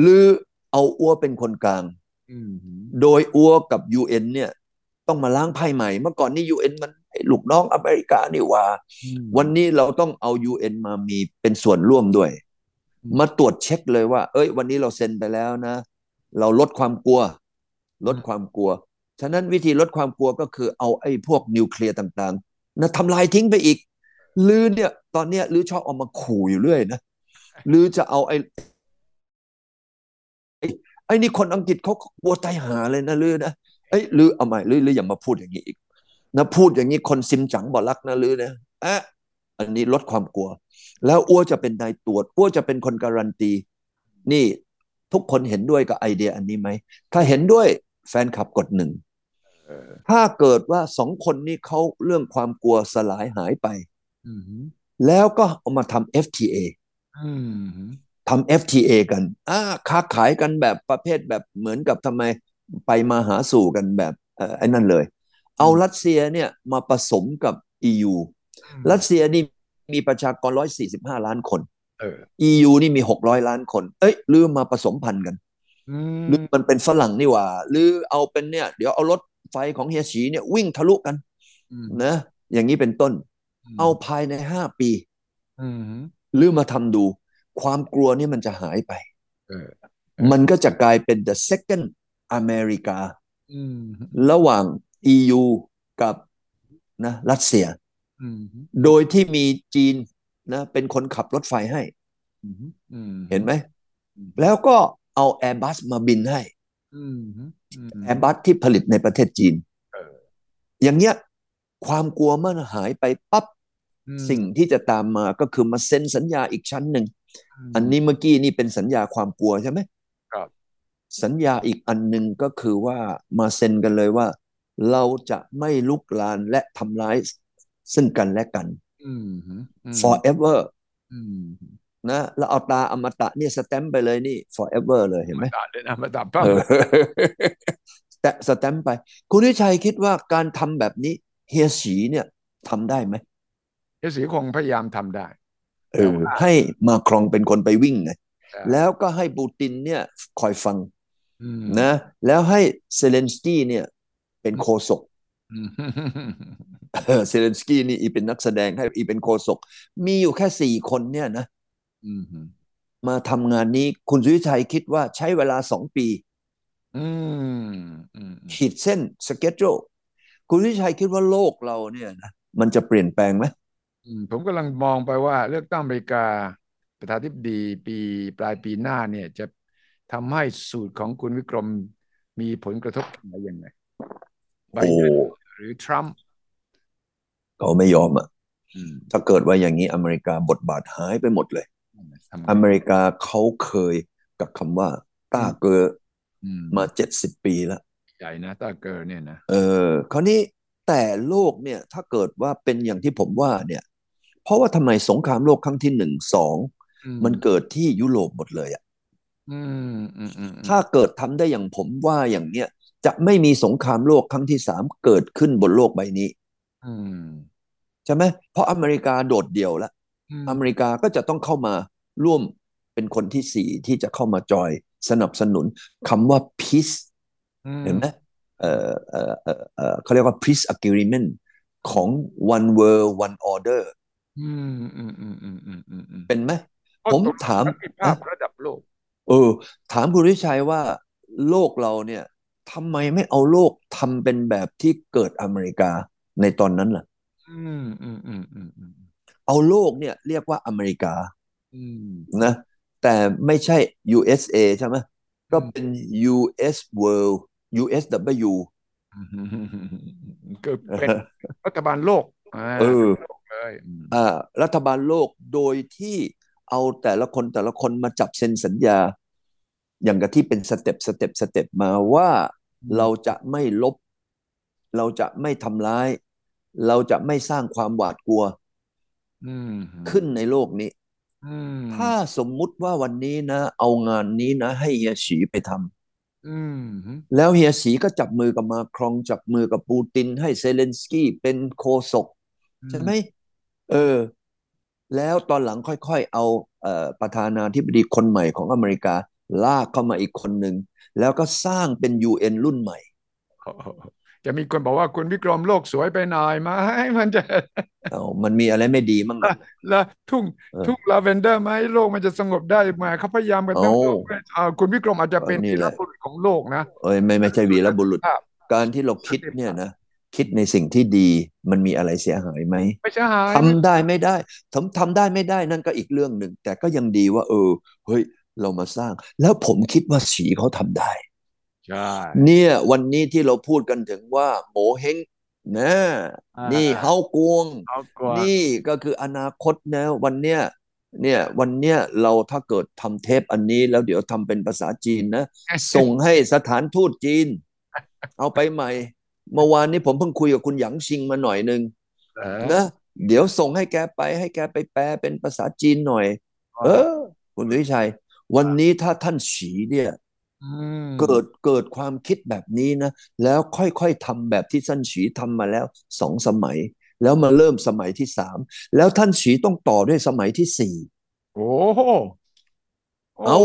หรือเอาอ้วเป็นคนกลางอืมโดยอ้วกับ UN เนี่ย ต้องมาล้างไพ่ใหม่ เมื่อก่อนนี่ UN มันไอ้ลูกน้องอเมริกานี่หว่าอืมวันนี้เราต้องเอา UN มามีเป็นส่วนร่วมด้วยอืมมาตรวจเช็คเลยว่า เอ้ย วันนี้เราเซ็นไปแล้วนะ เราลดความกลัว ลดความกลัว ฉะนั้นวิธีลดความกลัวก็คือเอาไอ้พวกนิวเคลียร์ต่างๆนะทำลายทิ้งไปอีก ลือเนี่ย ตอนเนี้ยลือชอบเอามาขู่อยู่เรื่อยนะลือจะเอาไอ้ไอ้ไอ้นี่คนอังกฤษเขากลัวตายหาเลยนะลือนะเอ้ยลือเอาใหม่ลือลืออย่ามาพูดอย่างนี้อีกนะพูดอย่างนี้คนซิมจังบอกรักนะลือนะอะอันนี้ลดความกลัว แล้วอ้วจะเป็นนายตรวจอ้วจะเป็นคนการันตี นี่ทุกคนเห็นด้วยกับไอเดียอันนี้ไหม ถ้าเห็นด้วยแฟนคลับกดหนึ่งเออถ้าเกิดว่าสองคนนี้เขาเรื่องความกลัวสลายหายไปอืม แล้วก็เอามาทำ FTA อืมทำ FTA กันอ่าค้าขายกันแบบประเภทแบบเหมือนกับทำไมไปมาหาสู่กันแบบเอ่อไอ้นั่นเลย เอารัสเซียเนี่ยมาผสมกับ EU รัสเซียนี่มีประชากร 145 ล้านคนเออ EU นี่มี 600 ล้านคน เอ้ยลืมมาผสมพันธุ์กันอืมหรือมันเป็นฝรั่งนี่หว่า หรือเอาเป็นเนี่ย เดี๋ยวเอารถไฟของเฮียฉีเนี่ยวิ่งทะลุกันอืมนะอย่างนี้เป็นต้น เอาภายในห้าปีอืมหรือมาทำดู ความกลัวนี่มันจะหายไปเออมันก็จะกลายเป็น the second America อืมระหว่าง EU กับนะรัสเซียอืมโดยที่มีจีนนะเป็นคนขับรถไฟให้อืมอืมเห็นไหม แล้วก็เอา Airbus มาบินให้อืมอืม Airbus ที่ผลิตในประเทศจีนเอออย่างเงี้ย ความกลัวมันหายไปปั๊บอืมสิ่งที่จะตามมาก็คือมาเซ็นสัญญาอีกชั้นหนึ่ง อันนี้เมื่อกี้นี่เป็นสัญญาความกลัวใช่ไหมครับ สัญญาอีกอันหนึ่งก็คือว่ามาเซ็นกันเลยว่า เราจะไม่ลุกลานและทำร้ายซึ่งกันและกันอืมอืม forever อืมนะแล้วเอาตาอมตะเนี่ยสแตมป์ไปเลยนี่ forever เลยเห็นไหมมาด่าเลยนะมาด่าป้าเออแต่สแตมป์ไป คุณวิชัยคิดว่าการทำแบบนี้ เฮียสีเนี่ยทำได้ไหมเฮยสีคงพยายามทำได้เออให้มาครองเป็นคนไปวิ่งไงใช่แล้วก็ให้ปูตินเนี่ยคอยฟังอืมนะแล้วให้เซเลนสกี้เนี่ยเป็นโคศกอืมเออเซเลนสกี้นี่อีเป็นนักแสดงให้อีเป็นโคศก มีอยู่แค่สี่คนเนี่ยนะอืมมาทำงานนี้คุณสุวิชัยคิดว่าใช้เวลาสองปีอืมอืมขีดเส้นสเกจโจ คุณวิชัยคิดว่าโลกเราเนี่ยนะมันจะเปลี่ยนแปลงไหมอืมผมกำลังมองไปว่าเลือกตั้งอเมริกาประธานาธิบดีปีปลายปีหน้าเนี่ยจะทำให้สูตรของคุณวิกรมมีผลกระทบอะไรยังไงไบโอ้เดนหรือทรัมป์เขาไม่ยอมอะอืมถ้าเกิดว่าอย่างนี้อเมริกาบทบาทหายไปหมดเลยทำไงอเมริกาเขาเคยกับคำว่าต้าเกออืมมาเจ็ดสิบปีแล้ว ใหญ่นะตาเกอร์เนี่ยนะเออคราวนี้แต่โลกเนี่ยถ้าเกิดว่าเป็นอย่างที่ผมว่าเนี่ย เพราะว่าทำไมสงครามโลกครั้งที่หนึ่งสองอืมันเกิดที่ยุโรปหมดเลยอะอืมอืมอืมอืมถ้าเกิดทำได้อย่างผมว่าอย่างเนี้ยจะไม่มีสงครามโลกครั้งที่สามเกิดขึ้นบนโลกใบนี้อืมใช่ไหมเพราะอเมริกาโดดเดี่ยวแล้วอืมอเมริกาก็จะต้องเข้ามาร่วมเป็นคนที่สี่ที่จะเข้ามาจอยสนับสนุนคำว่า peace อืม เห็นไหมเออเออเออเออเขาเรียกว่า peace agreement ของ one world one order อืมอืมอืมอืมอืมอืมอืมเป็นไหมเพระผมตกลงถามสันติภาพระดับโลก เออ ถามคุณวิชัยว่าโลกเราเนี่ยทำไมไม่เอาโลกทำเป็นแบบที่เกิดอเมริกาในตอนนั้นล่ะอืมอืมอืมอืมอืมเอาโลกเนี่ยเรียกว่าอเมริกาอืมนะแต่ไม่ใช่ USA ใช่ไหมก็เป็น US World USW อืมก็เป็นรัฐบาลโลกอ่าเออโลกเลยอืมอ่ารัฐบาลโลกโดยที่เอาแต่ละคนแต่ละคนมาจับเซ็นสัญญา อย่างกับที่เป็น step step step มาว่าเราจะไม่รบ เราจะไม่ทำร้าย เราจะไม่สร้างความหวาดกลัวอืมขึ้นในโลกนี้อืมถ้าสมมุติว่าวันนี้นะ เอางานนี้นะ ให้เฮียสีไปทำอืม แล้วเฮียสีก็จับมือกับมาครองจับมือกับปูติน ให้เซเลนสกี้เป็นโฆษกใช่ไหมเออ แล้วตอนหลังค่อยๆ เอาเอ่อประธานาธิบดีคนใหม่ของอเมริกา ลากเข้ามาอีกคนหนึ่ง แล้วก็สร้างเป็น UN รุ่นใหม่ จะมีคนบอกว่าคุณวิกรมโลกสวยไปหน่อยไหมมันจะเอามันมีอะไรไม่ดีมั่งอะแล้วทุ่งเออทุ่งลาเวนเดอร์ไหมโลกมันจะสงบได้ไหมเขาพยายามกันตั้งโอ้อ่าคุณวิกรมอาจจะเป็นเออนี่วีแหรละบุรุษของโลกนะเอ้ยไม่ไม่ใช่วีรบุรุษภาพการที่เราคิดเนี่ยนะคิดในสิ่งที่ดีมันมีอะไรเสียหายไหมไม่ใช่หายทำได้ไม่ได้ทำทำได้ไม่ได้นั่นก็อีกเรื่องหนึ่งแต่ก็ยังดีว่า เออเฮ้ยเรามาสร้าง แล้วผมคิดว่าสีเขาทำได้ใช่ เนี่ยวันนี้ที่เราพูดกันถึงว่าโหมเฮงนะอ่านี่นี่เฮากวงเอากว่านี่ก็คืออนาคตนะวันเนี้ยเนี่ยวันเนี้ยเราถ้าเกิดทำเทปอันนี้แล้วเดี๋ยวทำเป็นภาษาจีนนะ ส่งให้สถานทูตจีน เอาไปใหม่ เมื่อวานนี้ผมเพิ่งคุยกับคุณหยางชิงมาหน่อยหนึ่งเออนะเดี๋ยวส่งให้แกไปให้แกไปแปลเป็นภาษาจีนหน่อย เออ คุณวิชัย วันนี้ถ้าท่านฉีเนี่ยม เกิดเกิดความคิดแบบนี้นะ แล้วค่อยๆทำแบบที่ท่านฉีทำมาแล้วสองสมัย แล้วมาเริ่มสมัยที่สามแล้วท่านฉีต้องต่อด้วยสมัยที่สี่โอ้โหโเอา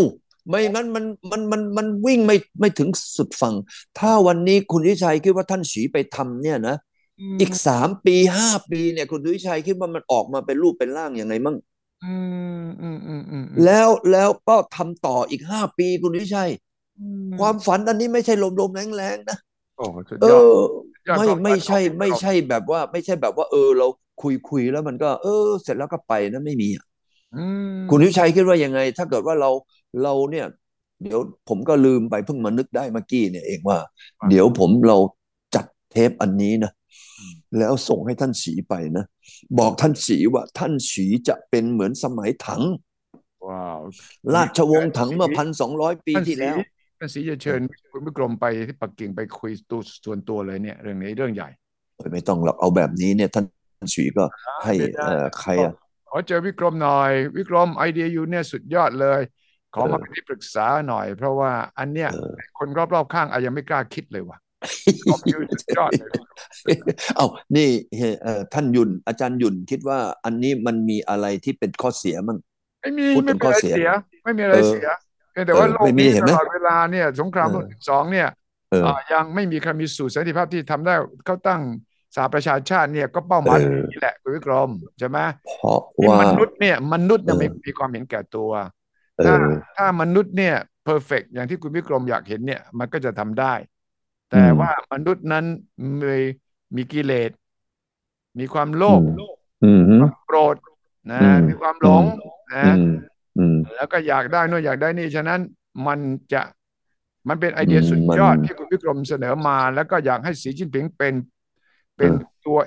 ไม่งั้นมันมันมันมันวิ่งไม่ไม่ถึงสุดฝั่ง ถ้าวันนี้คุณวิชัยคิดว่าท่านฉีไปทำเนี่ยนะมอีกสามปีห้าปีเนี่ยคุณวิชัยคิดว่ามันออกมาเป็นรูปเป็นร่างยังไงมั่งอืมอืมอืมอืมแล้วแล้วก็ทำต่ออีกห้าปีคุณวิชัยอืม ความฝันอันนี้ไม่ใช่ลมๆแรงๆนะโอ้สุดเอยอดอยอดไม่ความฝันไม่ใช่ของไม่เราใช่แบบว่า ไม่ใช่แบบว่า เออ เราคุยคุยแล้วมันก็ เออ เสร็จแล้วก็ไปนะไม่มีอะอืมคุณวิชัยคิดว่ายังไง ถ้าเกิดว่าเราเราเนี่ย เดี๋ยวผมก็ลืมไปเพิ่งมานึกได้เมื่อกี้เนี่ยเองว่า เดี๋ยวผมเราจัดเทปอันนี้นะแล้วส่งให้ท่านสีไปนะ บอกท่านสีว่าท่านสีจะเป็นเหมือนสมัยถังว้าวราชวงศ์ถังเมื่อพันสองร้อยปีท่านที่ศรีแล้ว ท่านศรีจะเชิญคุณวิกรมไปที่ปักกิ่งไปคุยตัวส่วนตัวเลยเนี่ยเรื่องนี้เรื่องใหญ่เอ้ยไม่ต้องหรอกเอาแบบนี้เนี่ยท่านสีก็ให้ได้ได้เอ่อใครอะขอเจอวิกรมหน่อย วิกรมไอเดียอยู่เนี่ยสุดยอดเลย ขอมาเป็นที่ปรึกษาหน่อย เพราะว่าอันเนี้ยเออคนรอบๆข้างอาจยังไม่กล้าคิดเลยว่ะขอบคุณสุดยอดเลยเอานี่เอ่อเอ่อท่านยุนอาจารย์ยุนคิดว่าอันนี้มันมีอะไรที่เป็นข้อเสียมั่งไม่มีพูดถึไม่งเป็นไรข้อเสียเสีย ไม่มีอะไรเออเสียเพียง แต่ว่าเออโลกไม่มีนี้เห็นตไหมลอดเวลาเนี่ย สงครามโลกเออที่สองเนี่ยเอออ่ายังไม่มีใครมีสูตรสันติภาพที่ทำได้เขาตั้งสหประชาชาติเนี่ยก็เป้าหมายเออนี่แหละคุณวิกรมใช่ไหมเพราะที่ว่ามนุษย์เนี่ยมนุษย์ยังไม่เออมีความเห็นแก่ตัวเอถ้าอถ้ามนุษย์เนี่ยเพอร์เฟกอย่างที่คุณวิกรมอยากเห็นเนี่ยมันก็จะทำได้ แต่อืมว่ามนุษย์นั้นมีมีกิเลส มีความโลภอืมความโกรธนะอืมมีความหลงนะอืมอืม แล้วก็อยากได้นู่นอยากได้นี่ฉะนั้นมันจะมันเป็นไอเดียอืมสุดยอดมันที่คุณวิกรมเสนอมา แล้วก็อยากให้สีจิ้นผิงเป็นเป็นเออตัว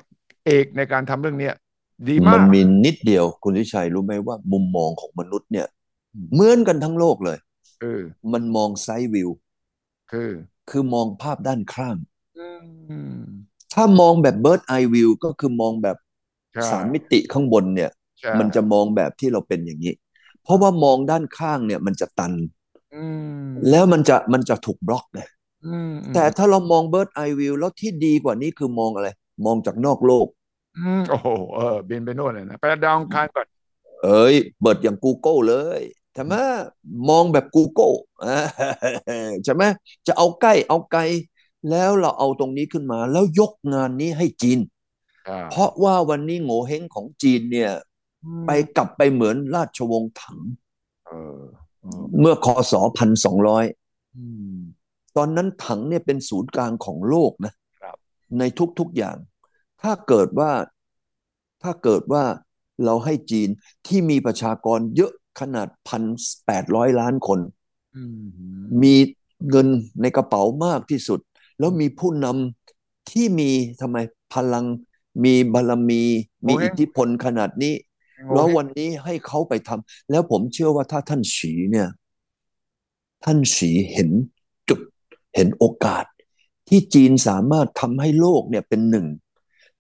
เอกในการทำเรื่องเนี้ยดีมัมานกมีนิดเดียวคุณทิชัยรู้ไหมว่า มุมมองของมนุษย์เนี่ย เหมือนกันทั้งโลกเลยเออมันมองไซด์วิว คือ คือมองภาพด้านข้างอืมถ้ามองแบบ bird eye view ก็คือมองแบบใช่สามมิติข้างบนเนี่ยใช่มันจะมองแบบที่เราเป็นอย่างนี้ เพราะว่ามองด้านข้างเนี่ยมันจะตันอืมแล้วมันจะมันจะถูกบล็อกไงอืมแต่ถ้าเรามอง bird eye view แล้วที่ดีกว่านี้คือมองอะไร มองจากนอกโลกอืมโอ้โหเออบินไปโน่นเลยนะ ไปดาวอังคารก่อน เอ้ย bird อย่าง Google เลยใช่ไหมมองแบบ Google อ่าใช่ไหมจะเอาใกล้เอาไกล แล้วเราเอาตรงนี้ขึ้นมา แล้วยกงานนี้ให้จีนอ่าเพราะว่าวันนี้โง่เฮงของจีนเนี่ยอืม ไปกลับไปเหมือนราชวงศ์ถังเออเออเมื่อคศพันสองร้อยอืมตอนนั้นถังเนี่ยเป็นศูนย์กลางของโลกนะครับในทุกๆอย่าง ถ้าเกิดว่าถ้าเกิดว่าเราให้จีนที่มีประชากรเยอะขนาดพันแปดร้อยล้านคนอืมมีเงินในกระเป๋ามากที่สุด แล้วมีผู้นำที่มีทำไมพลังมีบารมี มีอิทธิพลขนาดนี้ แล้ววันนี้ให้เขาไปทำแล้วผมเชื่อว่าถ้าท่านฉีเนี่ย ท่านฉีเห็นจุดเห็นโอกาส ที่จีนสามารถทำให้โลกเนี่ยเป็นหนึ่ง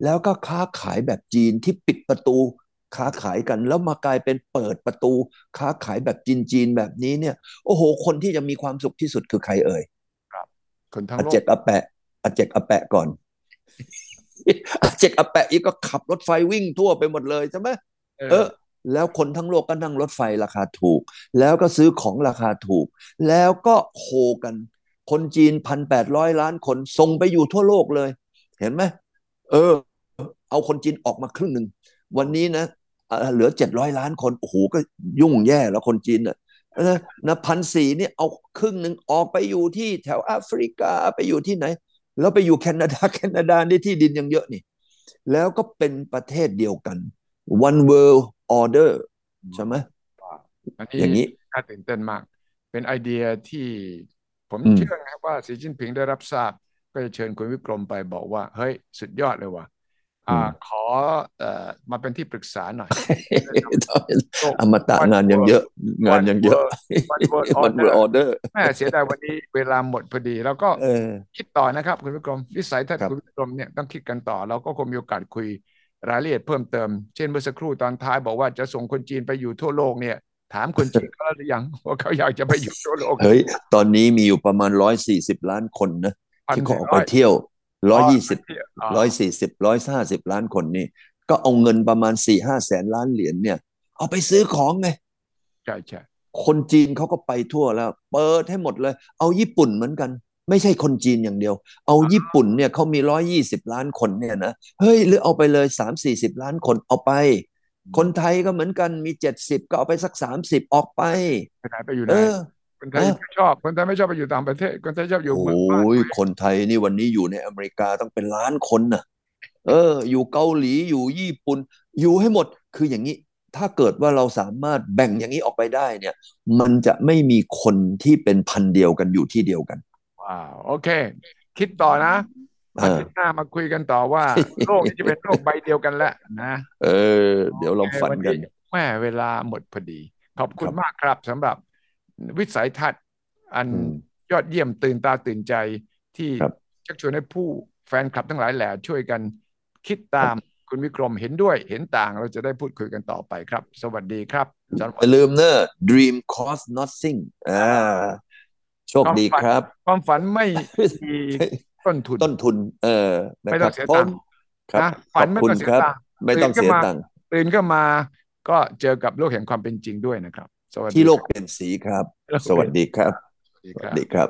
แล้วก็ค้าขายแบบจีนที่ปิดประตูค้าขายกัน แล้วมากลายเป็นเปิดประตู ค้าขายแบบจีนๆแบบนี้เนี่ย โอ้โห คนที่จะมีความสุขที่สุดคือใครเอ่ยคนทั้งอาโลเจกกอาแปะอาเจกอาแปะก่อนอาเจกอาแปะอีกก็ขับรถไฟวิ่งทั่วไปหมดเลยใช่ไหม เออ แล้วคนทั้งโลกก็นั่งรถไฟราคาถูก แล้วก็ซื้อของราคาถูก แล้วก็โคกัน คนจีนพันแปดร้อยล้านคนส่งไปอยู่ทั่วโลกเลย เห็นไหมเออ เอาคนจีนออกมาครึ่งหนึ่ง วันนี้นะเหลือเจ็ดร้อยล้านคนโอ้โหก็ยุ่งแย่แล้วคนจีนเน่ะนะนะพันสี่นี่เอาครึ่งหนึ่งออกไปอยู่ที่แถวแอฟริกาไปอยู่ที่ไหน แล้วไปอยู่แคนาดาแคนาดาในที่ดินยังเยอะนี่ แล้วก็เป็นประเทศเดียวกัน one world order ใช่ไหมอันอย่างนี้นี้น่าตื่นเต้นมาก เป็นไอเดียที่ผมอืมเชื่อนะครับว่าสีจิ้นผิงได้รับทราบ ก็จะเชิญคุณวิกรมไปบอกว่า เฮ้ย สุดยอดเลยว่ะอ่าขอเอ่อมาเป็นที่ปรึกษาหน่อยอมตะงานยังเยอะ งานยังเยอะ One World วันเวอ Order ออเดอร์แม่เสียดายวันนี้เวลาหมดพอดี แล้วก็เออคิดต่อนะครับ คุณวิกรมวิสัยทัศน์ครับคุณวิกรมเนี่ยต้องคิดกันต่อ เราก็คงมีโอกาสคุย รายละเอียดเพิ่มเติม เช่นเมื่อสักครู่ตอนท้ายบอกว่าจะส่งคนจีนไปอยู่ทั่วโลกเนี่ย ถามคนจีนเขาแล้วหรือยังว่าเขาอยากจะไปอยู่ทั่วโลกเฮ้ยตอนนี้มีอยู่ประมาณร้อยสี่สิบล้านคนนะพันที่เขาออกร้ไปอยเที่ยวร้อยยี่สิบอ๋อร้อยสี่สิบร้อยห้าสิบล้านคนนี่ก็เอาเงินประมาณสี่ห้าแสนล้านเหรียญเนี่ย เอาไปซื้อของไงใช่ใช่คนจีนเขาก็ไปทั่วแล้ว เปิดให้หมดเลย เอาญี่ปุ่นเหมือนกัน ไม่ใช่คนจีนอย่างเดียว เอาญี่ปุ่นเนี่ยเขามีร้อยยี่สิบล้านคนเนี่ยนะเฮ้ยหรือเอาไปเลยสามสี่สิบล้านคนเอาไป คนไทยก็เหมือนกันมีเจ็ดสิบก็เอาไปสักสามสิบออกไปไปไหนไปอยู่ไหนเออคนไทยเออไม่ชอบคนไทยไม่ชอบไปอยู่ต่างประเทศ คนไทยชอบอยู่โอเมืองบ้าน้ยคนไทยนี่วันนี้อยู่ในอเมริกาต้องเป็นล้านคนน่ะเออ อยู่เกาหลีอยู่ญี่ปุ่น อยู่ให้หมดคืออย่างนี้ถ้าเกิดว่าเราสามารถแบ่งอย่างนี้ออกไปได้เนี่ย มันจะไม่มีคนที่เป็นพันธุ์เดียวกันอยู่ที่เดียวกัน ว้าวโอเค คิดต่อนะเออาอทิตย์หน้ามาคุยกันต่อว่าโลกนี้จะเป็นโลกใบเดียวกันแล้วนะ เออ เดี๋ยวเราฝันกันแม่เวลาหมดพอดี ขอบคุณครับมากครับสำหรับวิสัยทัศน์อันอืมยอดเยี่ยมตื่นตาตื่นใจที่ครับชักชวนให้ผู้แฟนคลับทั้งหลายแหล่ช่วยกันคิดตามคุณวิกรมเห็นด้วยเห็นต่างเราจะได้พูดคุยกันต่อไปครับ สวัสดีครับสำหรับอย่าลืมเนอะ dream cost nothing อ่า โชคดีครับ ความฝันไม่มีต้นทุนต้นทุน เออนะไม่คต้รัอบงเสียผตัมงค์ครับนะขฝัอนบไม่คุณต้องเสียครับตังค์ไม่ต้องตื่นขึ้นเสียมาตังค์ตื่นขึ้นมาก็เจอกับโลกแห่งความเป็นจริงด้วยนะครับ สวัสดีที่โลกครับเปลี่ยนสีครับโลกสวัสดีครับ สวัสดีสควัรัสบดีครับ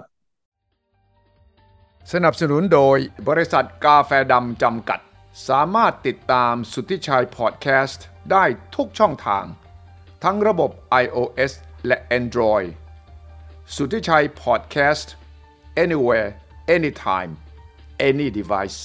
สนับสนุนโดยบริษัทกาแฟดำจำกัด สามารถติดตามสุทธิชัยพอดแคสต์ได้ทุกช่องทาง ทั้งระบบ iOS และ Android สุทธิชัยพอดแคสต์ anywhere anytime any device